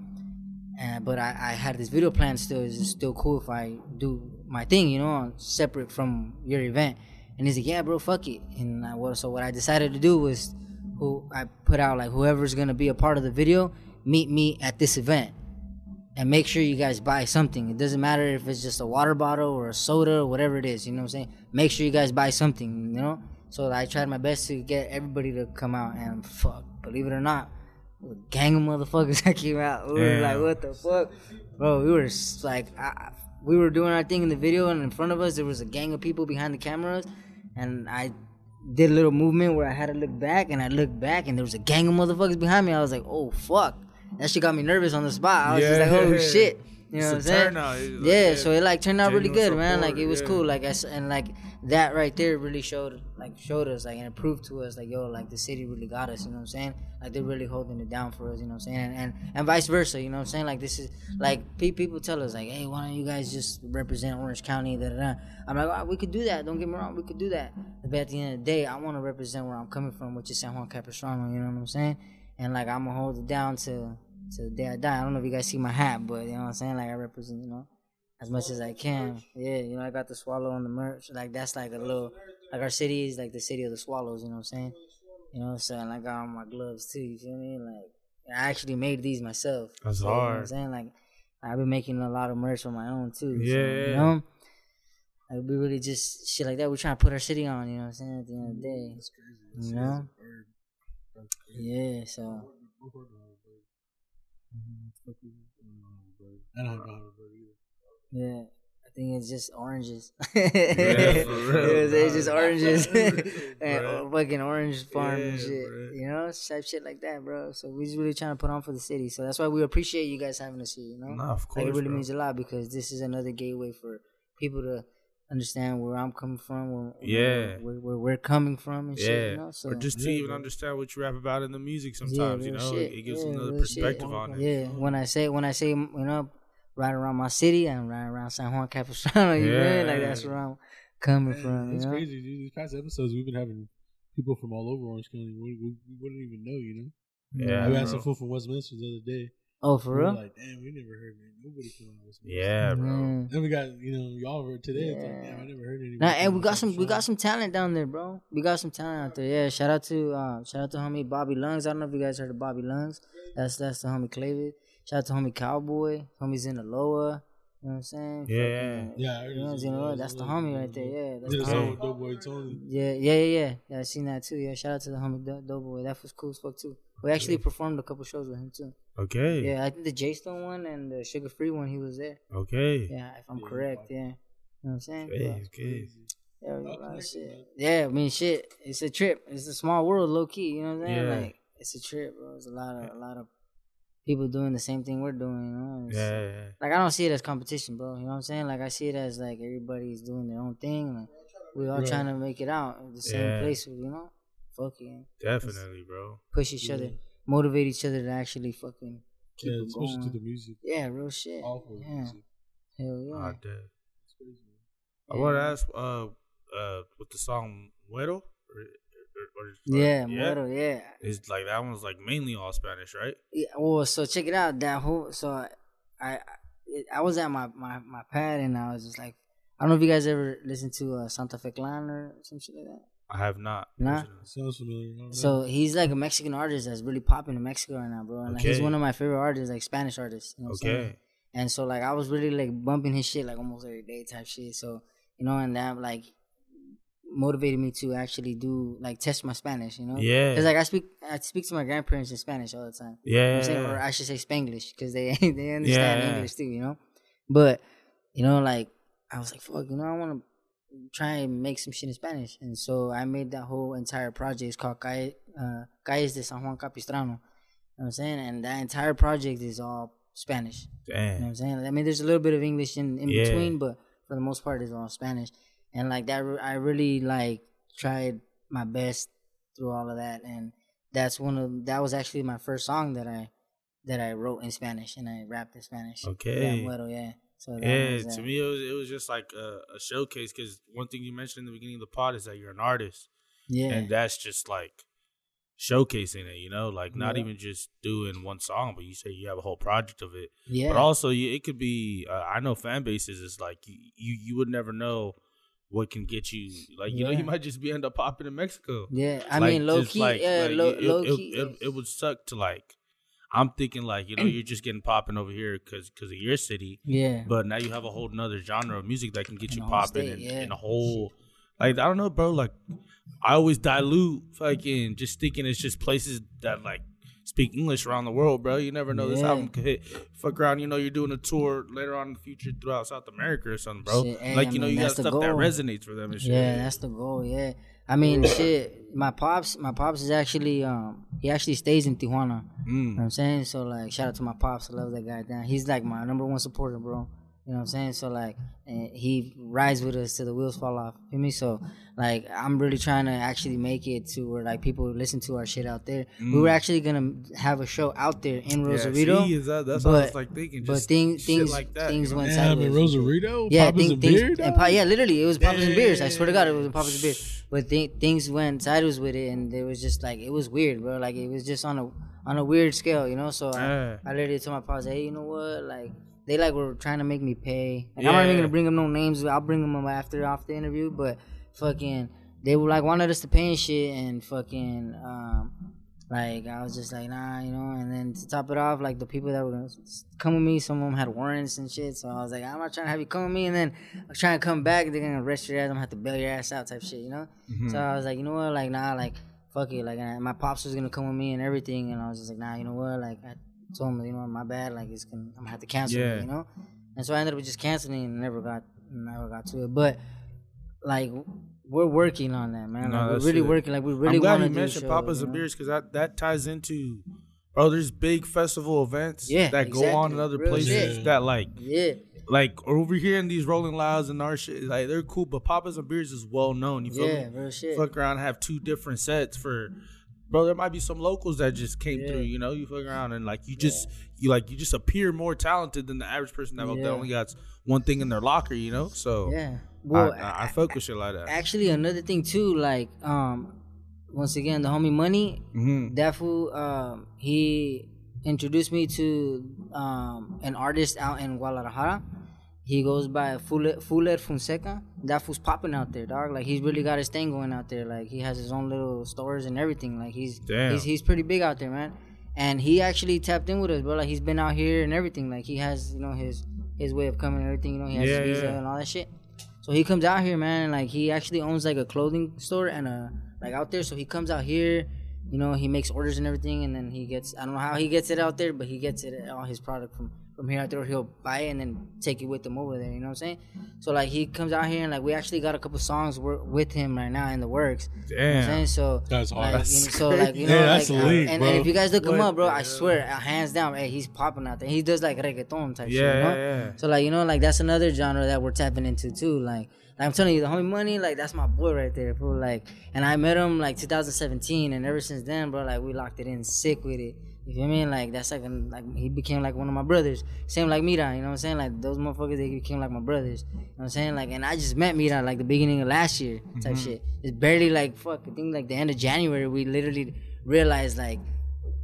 And but I, I had this video plan still. Is still cool if I do my thing, you know, separate from your event? And he's like, "Yeah, bro, fuck it." And I, what, so what I decided to do was, who I put out like whoever's gonna be a part of the video meet me at this event and make sure you guys buy something. It doesn't matter if it's just a water bottle or a soda or whatever it is. You know what I'm saying? Make sure you guys buy something. You know. So I tried my best to get everybody to come out, and fuck, believe it or not, a gang of motherfuckers that came out. We were like, what the fuck, bro? We were like, I, we were doing our thing in the video, and in front of us there was a gang of people behind the cameras, and I did a little movement where I had to look back, and I looked back, and there was a gang of motherfuckers behind me. I was like, oh fuck, that shit got me nervous on the spot. I was just like, oh shit, you know It's what I'm saying? turnout. It's like, Yeah, yeah, so it like turned out really good, man. Like it was yeah. cool. Like I and like that right there really showed like showed us like and it proved to us like yo like the city really got us. You know what I'm saying? Like they're really holding it down for us. You know what I'm saying? And and, and vice versa. You know what I'm saying? Like this is like pe- people tell us like hey why don't you guys just represent Orange County? Da, da, da. I'm like oh, we could do that. Don't get me wrong, we could do that. But at the end of the day, I want to represent where I'm coming from, which is San Juan Capistrano. You know what I'm saying? And like I'm gonna hold it down to to the day I die. I don't know if you guys see my hat, but you know what I'm saying? Like I represent, you know as much as I can. Yeah, you know, I got the swallow on the merch. Like that's like a little like our city is like the city of the swallows, you know what I'm saying? You know, so and I got on my gloves too, you feel me? Like I actually made these myself. That's So, You know what I'm saying? Like I've been making a lot of merch on my own too. so, Yeah. you know? Like we really just shit like that. We're trying to put our city on, you know what I'm saying, at the end of the day. You know? Yeah, so I don't have a bird either. yeah. I think it's just oranges. for real, it's, it's just oranges and Bro. uh, fucking orange farm and shit. bro. You know, type shit like that, bro. So we just really trying to put on for the city. So that's why we appreciate you guys having us here. You know, Nah, of course. like it really bro. means a lot because this is another gateway for people to understand where I'm coming from, where, Yeah. where, where we're coming from and yeah, shit. You know, so or just to Yeah, even bro. understand what you rap about in the music. yeah, Sometimes you know, shit. it gives Yeah, another real shit. perspective on it. Yeah, when I say when I say you know, right around my city, I'm right around San Juan Capistrano. You know, like that's where I'm coming from. You It's know? crazy, dude. These past episodes, we've been having people from all over Orange County. We, we, we wouldn't even know, you know. Yeah, I had some fool from Westminster the other day. Oh, for We real? Like, damn, we never heard man, nobody from Westminster. Yeah, bro. Mm. Then we got you know y'all heard today. It's like, Yeah. damn, I never heard anybody. Nah, and we got some we got some talent down there, bro. We got some talent out there. Yeah, shout out to uh, shout out to homie Bobby Lungs. I don't know if you guys heard of Bobby Lungs. That's that's the homie Clavid. Shout out to homie Cowboy. Homie's in the lower. You know what I'm saying? Yeah. Fucking- Yeah, I You know, this you as know, that's the homie right there. Yeah, that's Did the a homie. Doughboy Tony. Yeah, yeah, yeah, yeah. Yeah, I seen that too. Yeah, shout out to the homie Do- Doughboy. That was cool as fuck too. We actually performed a couple shows with him too. Okay. Yeah, I think the J Stone one and the Suga Free one, he was there. Okay. Yeah, if I'm Yeah, correct. Yeah, you know what I'm saying? Okay. Yeah. Okay. Yeah, we Y'all got a lot of connected, shit. Yeah, I mean, shit. It's a trip. It's a small world, low key. You know what I'm saying? Yeah. Like, it's a trip, bro. There's a lot of a lot of people doing the same thing we're doing. You know? It's- Yeah. yeah. Like I don't see it as competition, bro. You know what I'm saying? Like I see it as like everybody's doing their own thing. Like, we all Right. trying to make it out in the same Yeah. place. You know? Fuck yeah. Definitely, bro. Push each other, motivate each other to actually fucking keep Yeah, it especially going. to the music. yeah, real shit. Awful Yeah. music. Hell yeah. Ah, dead. It's. I want to ask, uh, uh, with the song Muero, or, or, or, yeah, yeah, Muero, yeah. It's like that one's like mainly all Spanish, right? Yeah, well, so check it out. That whole so I I, I was at my, my my pad and I was just like, I don't know if you guys ever listened to uh, Santa Fe Klan or some shit like that. I have not. Nah. Sounds familiar. Know. So he's like a Mexican artist that's really popping in Mexico right now, bro. And like, he's one of my favorite artists, like Spanish artists. You know what I'm saying? Okay. And so like I was really like bumping his shit like almost every day type shit. So you know, and that like motivated me to actually do like test my Spanish. You know? Yeah. Because like I speak I speak to my grandparents in Spanish all the time. You know Yeah. I'm saying? or I should say Spanglish because they they understand Yeah. English too, you know. But you know, like I was like, fuck, you know, I want to try and make some shit in Spanish, and so I made that whole entire project. It's called Calle, uh, Calles de San Juan Capistrano. You know what I'm saying? And that entire project is all Spanish. You know what I'm saying? I mean, there's a little bit of English in, in Yeah. between, but for the most part, it's all Spanish. And like that, I really like tried my best through all of that, and that's one of that was actually my first song that I that I wrote in Spanish and I rapped in Spanish. Okay. Yeah, yeah. So Yeah, to me it was it was just like a, a showcase because one thing you mentioned in the beginning of the pod is that you're an artist, yeah, and that's just like showcasing it. You know, like not Yeah. even just doing one song, but you say you have a whole project of it. yeah, But also, you, it could be. Uh, I know fan bases is like you, you. You would never know what can get you. Like you know, you might just be end up popping in Mexico. yeah. I Like, mean, low key, like- yeah, like, low, it, low it, key. It, it, would suck to like. I'm thinking like you know you're just getting popping over here because because of your city, Yeah. but now you have a whole nother genre of music that can get In you popping in, yeah. in a whole. Like I don't know, bro. Like I always dilute fucking just thinking it's just places that like speak English around the world, bro. You never know this album could hit. Fuck around, you know you're doing a tour later on in the future throughout South America or something, bro. Shit, hey, like I you know you got stuff that resonates for them and shit. Yeah, that's the goal. Yeah, I mean, shit. My pops, my pops is actually, um, he actually stays in Tijuana. You know Mm. what I'm saying? So like, shout out to my pops. I love that guy. Down. He's like my number one supporter, bro. You know what I'm saying? So like, he rides with us till the wheels fall off. You me? So like, I'm really trying to actually make it to where like people listen to our shit out there. We were actually gonna have a show out there in Mm. Yeah, Rosarito. see, is that- that's what I was like thinking. but thing, things like that, things you know? went in sideways. Rosarito? Yeah, Papa's thing, and things, beer, and yeah, literally, it was Papa's and beers. I swear to God, it was Papa's and beers. But th- things went sideways with it, and it was just like it was weird, bro. Like it was just on a on a weird scale, you know. So. I, I literally told my pops, hey, you know what, like. They like were trying to make me pay. Like, I'm not even gonna bring them no names. I'll bring them up after off the interview. But fucking, they were like wanted us to pay and shit, and fucking, um, like I was just like nah, you know. And then to top it off, like the people that were gonna come with me, some of them had warrants and shit. So I was like, I'm not trying to have you come with me. And then I'm trying to come back, they're gonna arrest your ass. I'm gonna have to bail your ass out, type shit, you know. So I was like, you know what, like nah, like fuck it, like and my pops was gonna come with me and everything, and I was just like, nah, you know what, like I told him, you know, my bad, like it's gonna, I'm gonna have to cancel Yeah. it, you know. And so I ended up just canceling and never got, never got to it, but. Like we're working on that, man. No, Like, we're really it. working. Like we really I'm glad want you to do mentioned Papas you and? Beers because that, that ties into, bro. There's big festival events Yeah, that go on in other Real places shit. that like Yeah, like over here in these Rolling Louds and our shit, like they're cool. But Papas and Beers is well known. You feel yeah, me? real shit. Fuck around, have two different sets for. Bro, there might be some locals that just came Yeah. through. You know, you fuck around and like you just you like you just appear more talented than the average person that, Yeah. that only got one thing in their locker. You know, so Yeah. Well, I, I, I fuck with shit like that. actually, another thing too, like, um, once again, the homie Money, Mhm. that fool, um, he introduced me to um an artist out in Guadalajara. He goes by Fuller, Fuller Fonseca. That fool's popping out there, dog. Like he's really got his thing going out there. Like he has his own little stores and everything. Like he's Damn. he's he's pretty big out there, man. And he actually tapped in with us, bro. Like he's been out here and everything. Like he has, you know, his his way of coming and everything. You know, he has Yeah, his visa yeah. and all that shit. So he comes out here, man. And, like he actually owns like a clothing store and a like out there. So he comes out here, you know, he makes orders and everything, and then he gets I don't know how he gets it out there, but he gets it all his product from from here out there. He'll buy it and then take it with him over there. You know what I'm saying? So like he comes out here and like we actually got a couple songs wor- with him right now in the works. You know what I'm So That's like, hard. you know, so like you know, Yeah, that's like, the uh, and, bro. and if you guys look him up, bro, the I swear, uh, hands down, hey, he's popping out there. He does like reggaeton type Yeah, shit. You know? yeah, yeah. So like you know, like that's another genre that we're tapping into too. Like, like I'm telling you, the homie money, like that's my boy right there, bro. Like, and I met him like 2017, and ever since then, bro, like we locked it in sick with it. You feel me? Like that's like like he became like one of my brothers. Same like Mera, you know what I'm saying? Like those motherfuckers, they became like my brothers. You know what I'm saying? Like, and I just met Mera like the beginning of last year type mm-hmm. shit. It's barely like fuck. I think like the end of January, we literally realized like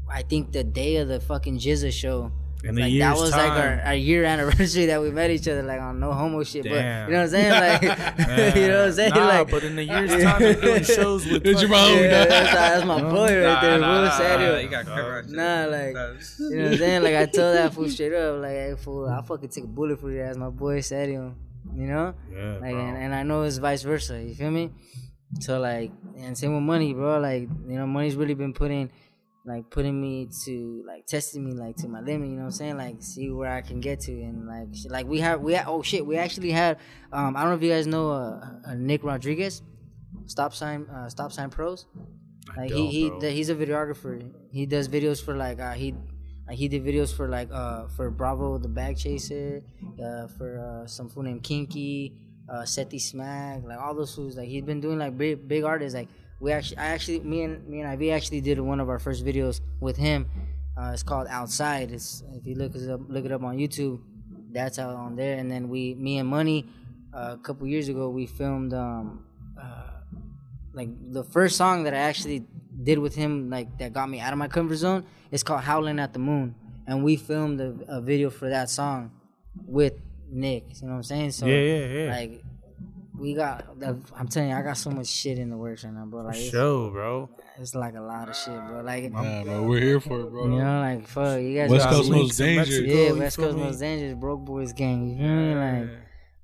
I think the day of the fucking GZA show. In a like that year's was like our, our year anniversary that we met each other like on no homo shit. But you know what I'm saying? Like you know what I'm saying? Nah, like but in the year's time, they're doing shows with. It's your mom, yeah, that's, that's my boy right there, nah, bro. nah, Serio. nah, you got cover on Nah, like you know what I'm saying? Like I told that fool straight up, like, hey fool, I fucking take a bullet for you, as my boy Serio. You know? Yeah, Like bro. and, and I know it's vice versa, you feel me? So like and same with money, bro. Like, you know, money's really been putting like putting me to like testing me like to my limit, you know what I'm saying? Like see where I can get to and like sh- like we have we ha- oh shit, we actually had um I don't know if you guys know uh, uh Nick Rodriguez, stop sign uh, stop sign pros. Like he he the, he's a videographer. He does videos for like uh he like he did videos for like uh for Bravo the Bag Chaser, uh for uh some fool named Kinky, uh Seti Smack, like all those fools. Like he's been doing like big big artists. Like we actually I actually me and me and Ivy actually did one of our first videos with him. Uh it's called Outside. It's if you look it up look it up on YouTube, that's out on there. And then we me and Money uh, a couple years ago we filmed um uh like the first song that I actually did with him, like that got me out of my comfort zone, It's called "Howling at the Moon," and we filmed a, a video for that song with Nick. You know what I'm saying? So Yeah, yeah, yeah. Like, we got. The, I'm telling you, I got so much shit in the works right now, bro. Like Show, bro. it's like a lot of shit, bro. Like Yeah, bro, we're here for it, bro. you know, like fuck, you guys. West got- Coast links most dangerous. Mexico, yeah, you West Coast most dangerous, broke boys gang. You feel me? Like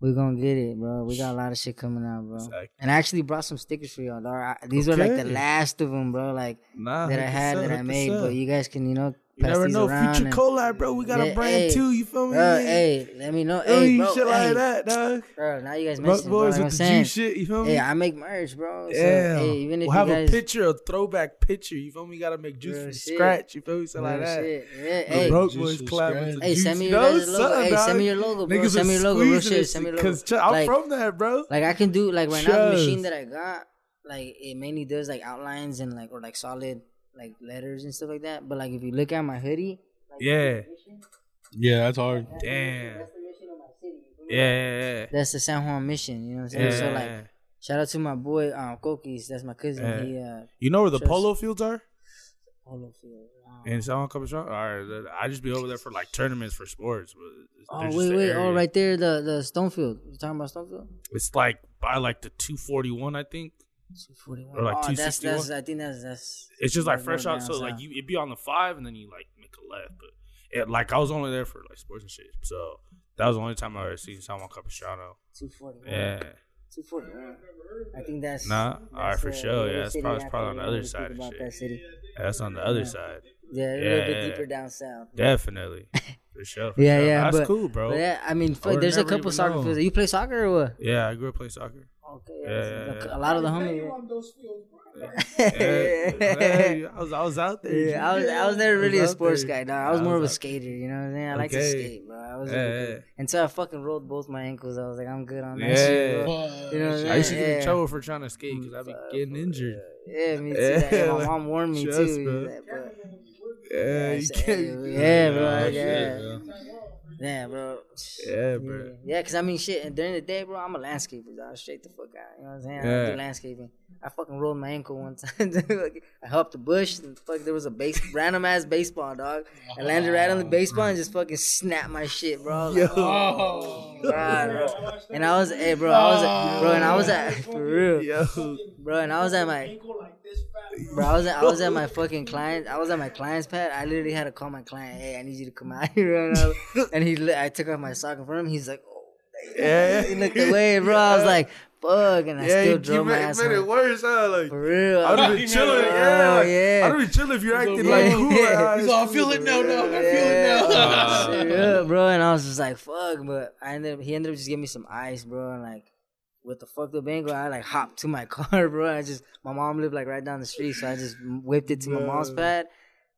we gonna get it, bro. We got a lot of shit coming out, bro. Exactly. And I actually brought some stickers for y'all, dog. I, these were like the last of them, bro. Like Nah, that I had that I made, up. but you guys can, you know, You pass never know. Future and- collab, bro. We got Yeah, a brand hey, too. You feel me? Bro, Yeah. hey, let me know. Hey, Hey, bro, shit hey, like that, dog. bro. Now you guys Broke mentioned, bro. boys Like I'm with the G saying, shit. You feel me? hey, I make merch, bro. So, Yeah. hey, even if we'll you have guys, a picture, a throwback picture. You feel me? You gotta make juice Real from shit. scratch. You feel me? Something real like that. shit. Yeah, The hey, broke Juice boys from collab scratch. with the hey, juice. send me You your know, guys' logo. something, Hey, dog. send me your logo, bro. Niggas Send me was your logo, real squeezing shit. this Send me your Cause logo. ch- I'm Like- from that, bro. Like I can do like right now the machine Shows. that I got, like it mainly does like outlines and like or like solid like letters and stuff like that. But like if you look at my hoodie, like, Yeah. Yeah, that's hard. Damn. that's the mission of my city. you feel me? Yeah, yeah, That's the San Juan mission, you know what I'm yeah. saying? So like shout out to my boy um Kokis, that's my cousin. Yeah. He uh you know where the Just- polo fields are? polo field. Um, In San Juan Capistrano? All right, I just be over there for like tournaments for sports. Oh they're just wait, the wait, oh right there, the the Stonefield. You talking about Stonefield? It's like by like the 241, I think. Two forty one. Or, like, oh, that's 261? that's I think that's that's. It's just like fresh out. down So like you, it'd be on the five, and then you like make a left. But it, like I was only there for like sports and shit. So that was the only time I ever seen San Juan Capistrano. two forty one. Yeah. Two forty one. I think that's Nah? that's, Alright, for uh, sure. Yeah, other it's probably- it's probably on the other side think and about shit. that city. That's on the other Yeah. side. Yeah, a little Yeah, bit deeper down south. Definitely. For sure. For Yeah, sure. yeah, That's but- cool, bro. Yeah, I mean, fuck, would've there's a couple soccer fields. You play soccer or what? Yeah, I grew up playing soccer. Okay, Yeah, yeah, yeah, yeah. a lot of the homies. Hey, I was I was out there. Yeah, I was G. I was never really a sports there. guy, dog. I was I more of a skater, you know what I'm saying? I like to skate, bro. I was Yeah, really yeah. until I fucking rolled both my ankles. I was like, I'm good on that Yeah. shit, bro. You know what I'm I used to get Yeah. in trouble for trying to skate because I'd be getting injured. Yeah, me too. Yeah, Like, my mom warned me trust, too. bro. Like, but- Yeah, you Yeah, can't. yeah, bro, yeah. Yeah, bro. Yeah, bro. Yeah, cause I mean, shit. And during the day, bro, I'm a landscaper. Dog. Straight the fuck out. You know what I'm saying? I Yeah. do landscaping. I fucking rolled my ankle one time. I helped the bush. And fuck, there was a base, random ass baseball, dog. I landed right on the ah. baseball and just fucking snapped my shit, bro. I like, Oh, God, bro. And I was, hey, bro, I was, at, bro, and I was at, for real, Yo, bro, and I was at my, bro, I was at, I was at my fucking client, I was at my client's pad. I literally had to call my client, hey, I need you to come out here right now. And he, li- I took off my sock in front of him. He's like, oh, yeah. he looked away, bro. I was like, fuck, and I yeah, still you, drove you my made, ass made it home. worse, huh? Like, For real, I I'd have was been he chilling. made it Yeah, Oh, like, yeah. I'd have been chilling if you're acting Yeah. like cool. Like, He's all, I cool, feel it bro. now, dog. I Yeah. feel it now. Straight up, bro. And I was just like, fuck. But I ended up, he ended up just giving me some ice, bro. And like, with the fucked up ankle, I like hopped to my car, bro. I just, my mom lived like right down the street. So I just whipped it to my mom's pad.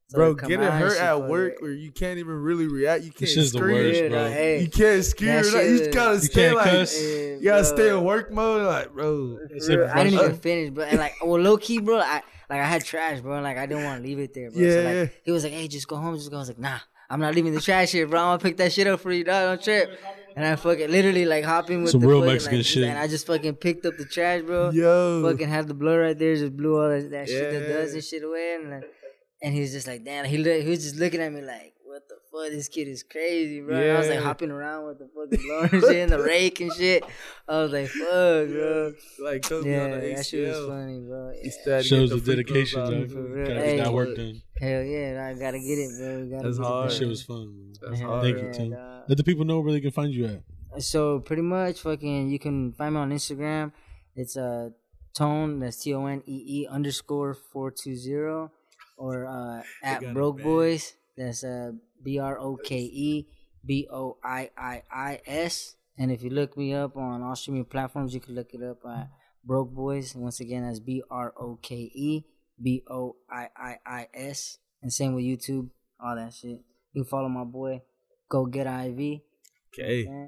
So Bro, I come getting out hurt at fucking- work where you can't even really react. You can't This the scream. worst, Yeah, bro. hey. You can't scream. That shit You just gotta You stay like. cuss. You gotta bro. stay in work mode, like, bro. It's Bro, a I didn't even uh, finish, bro. And like, well, low key, bro. I like I had trash, bro. Like I didn't want to leave it there, bro. So Yeah. like he was like, "Hey, just go home, just go." I was like, "Nah, I'm not leaving the trash here, bro. I'm gonna pick that shit up for you, dog. Don't trip." And I fucking literally like hopping with Some the real fucking, Mexican like, shit. and I just fucking picked up the trash, bro. Yo. Fucking had the blood right there, just blew all that, that shit that Yeah. does and shit away, and like, and he was just like, "Damn," he look, he was just looking at me like. What fuck? This kid is crazy, bro. And I was like hopping around with the fucking blower and shit and the rake and shit. I was like, fuck, bro. Like, told me Yeah, on the that shit was funny, bro. He still had to Shows get the dedication, throws dog. out. For. Gotta Hey. get that work done. Hell yeah, I gotta get it, bro. We gotta That's hard. That shit was fun. bro. That's Hell hard. Thank you, Tim. dog. Let the people know where they can find you at. So pretty much, fucking, you can find me on Instagram. It's uh, tone. That's T O N E E underscore four two zero, or uh, at it broke bad. boys. That's uh, B R O K E B O I I I S. And if you look me up on all streaming platforms, you can look it up at Broke Boiis. Once again, that's B R O K E B O I I I S. And same with YouTube, all that shit. You can follow my boy, Go Get IV. Okay. Yeah,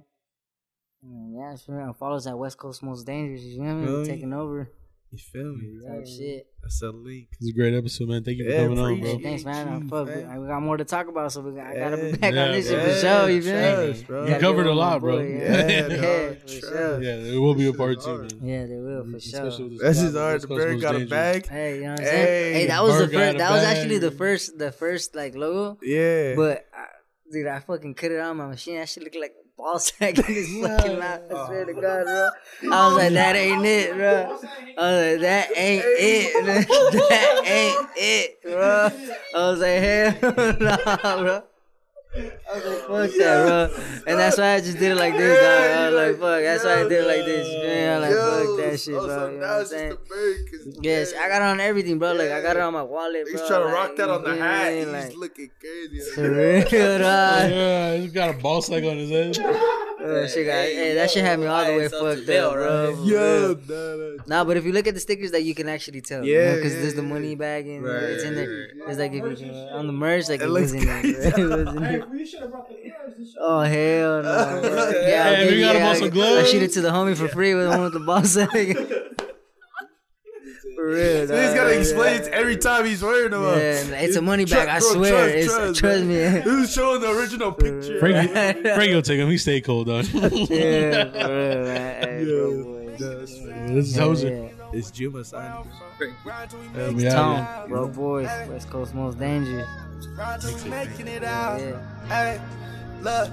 yeah sure. And follow us at West Coast Most Dangerous. You know what I mean? Really? Taking over You feel me? Mm, type shit. That's a link. It's a great episode, man. Thank you for Yeah, coming on, bro. it. Thanks, man. I'm fuck, fam. we, we got more to talk about, so we got, I gotta be back Yeah, on this shit for sure. You feel me? Bro. You covered a lot, bro. Yeah, Yeah, yeah, for sure. Yeah, there will be a part two, man. Yeah, they will for sure. This That's spot, just hard. West The Coast got a bag. Hey, you know what I'm Hey, saying? Hey, that was the first. That was actually the first, the first like logo. Yeah. But I, dude, I fucking cut it out on my machine. That shit looked like a ball sack in his fucking mouth. I swear to God, bro. I was like, that ain't it, bro. I was like, that ain't it. that ain't it, bro. I was like, hell no, bro. I was like, fuck that, bro. And that's why I just did it like this, dog. I was like, fuck. That's why I did it like this. Man, I'm like, fuck that shit, oh, bro. so You know what I'm saying? the bird. 'cause- Yes, I got it on everything, bro. Like I got it on my wallet, bro. He's trying to like, rock that on the feel hat. me? He's Like, looking crazy. for real, dog. Yeah, he's got a ball sack on his head. Uh, shit got, hey, that shit had me all the way It's up to fucked up, bro. right? for Yo, real. nah, nah. Nah, but if you look at the stickers, that you can actually tell. Yeah, because yeah, there's the money bag and Right, it's in there. right, It's like if you on the merch, like It it, looks was in there. bro. it was in there. Oh hell no! Bro. Yeah, Hey, give we you- got him yeah, on I- some I gloves. shoot it to the homie for free with the one with the ball sack. For real, So he's dog. gotta Yeah. explain it every time he's wearing them. Yeah, uh, and it's a money Tru- bag. I bro, swear. trust, it's, trust, trust, man. me. Who's showing the original picture? Frankie, Frankie will take him. He stay cold, dog. yeah, for real, man. Hey, bro, boys. this is Hell Hoser. It's Juma signing. Yeah, It's yeah. Tone, bro, boys. West Coast most dangerous. Till we making it out. Hey, look,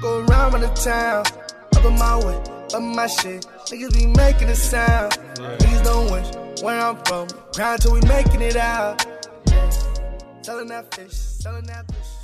go around on the town, up in my way, up my shit. Niggas be making a sound. Niggas don't wish where I'm from. Grind till we making it out. Selling that fish, selling that fish.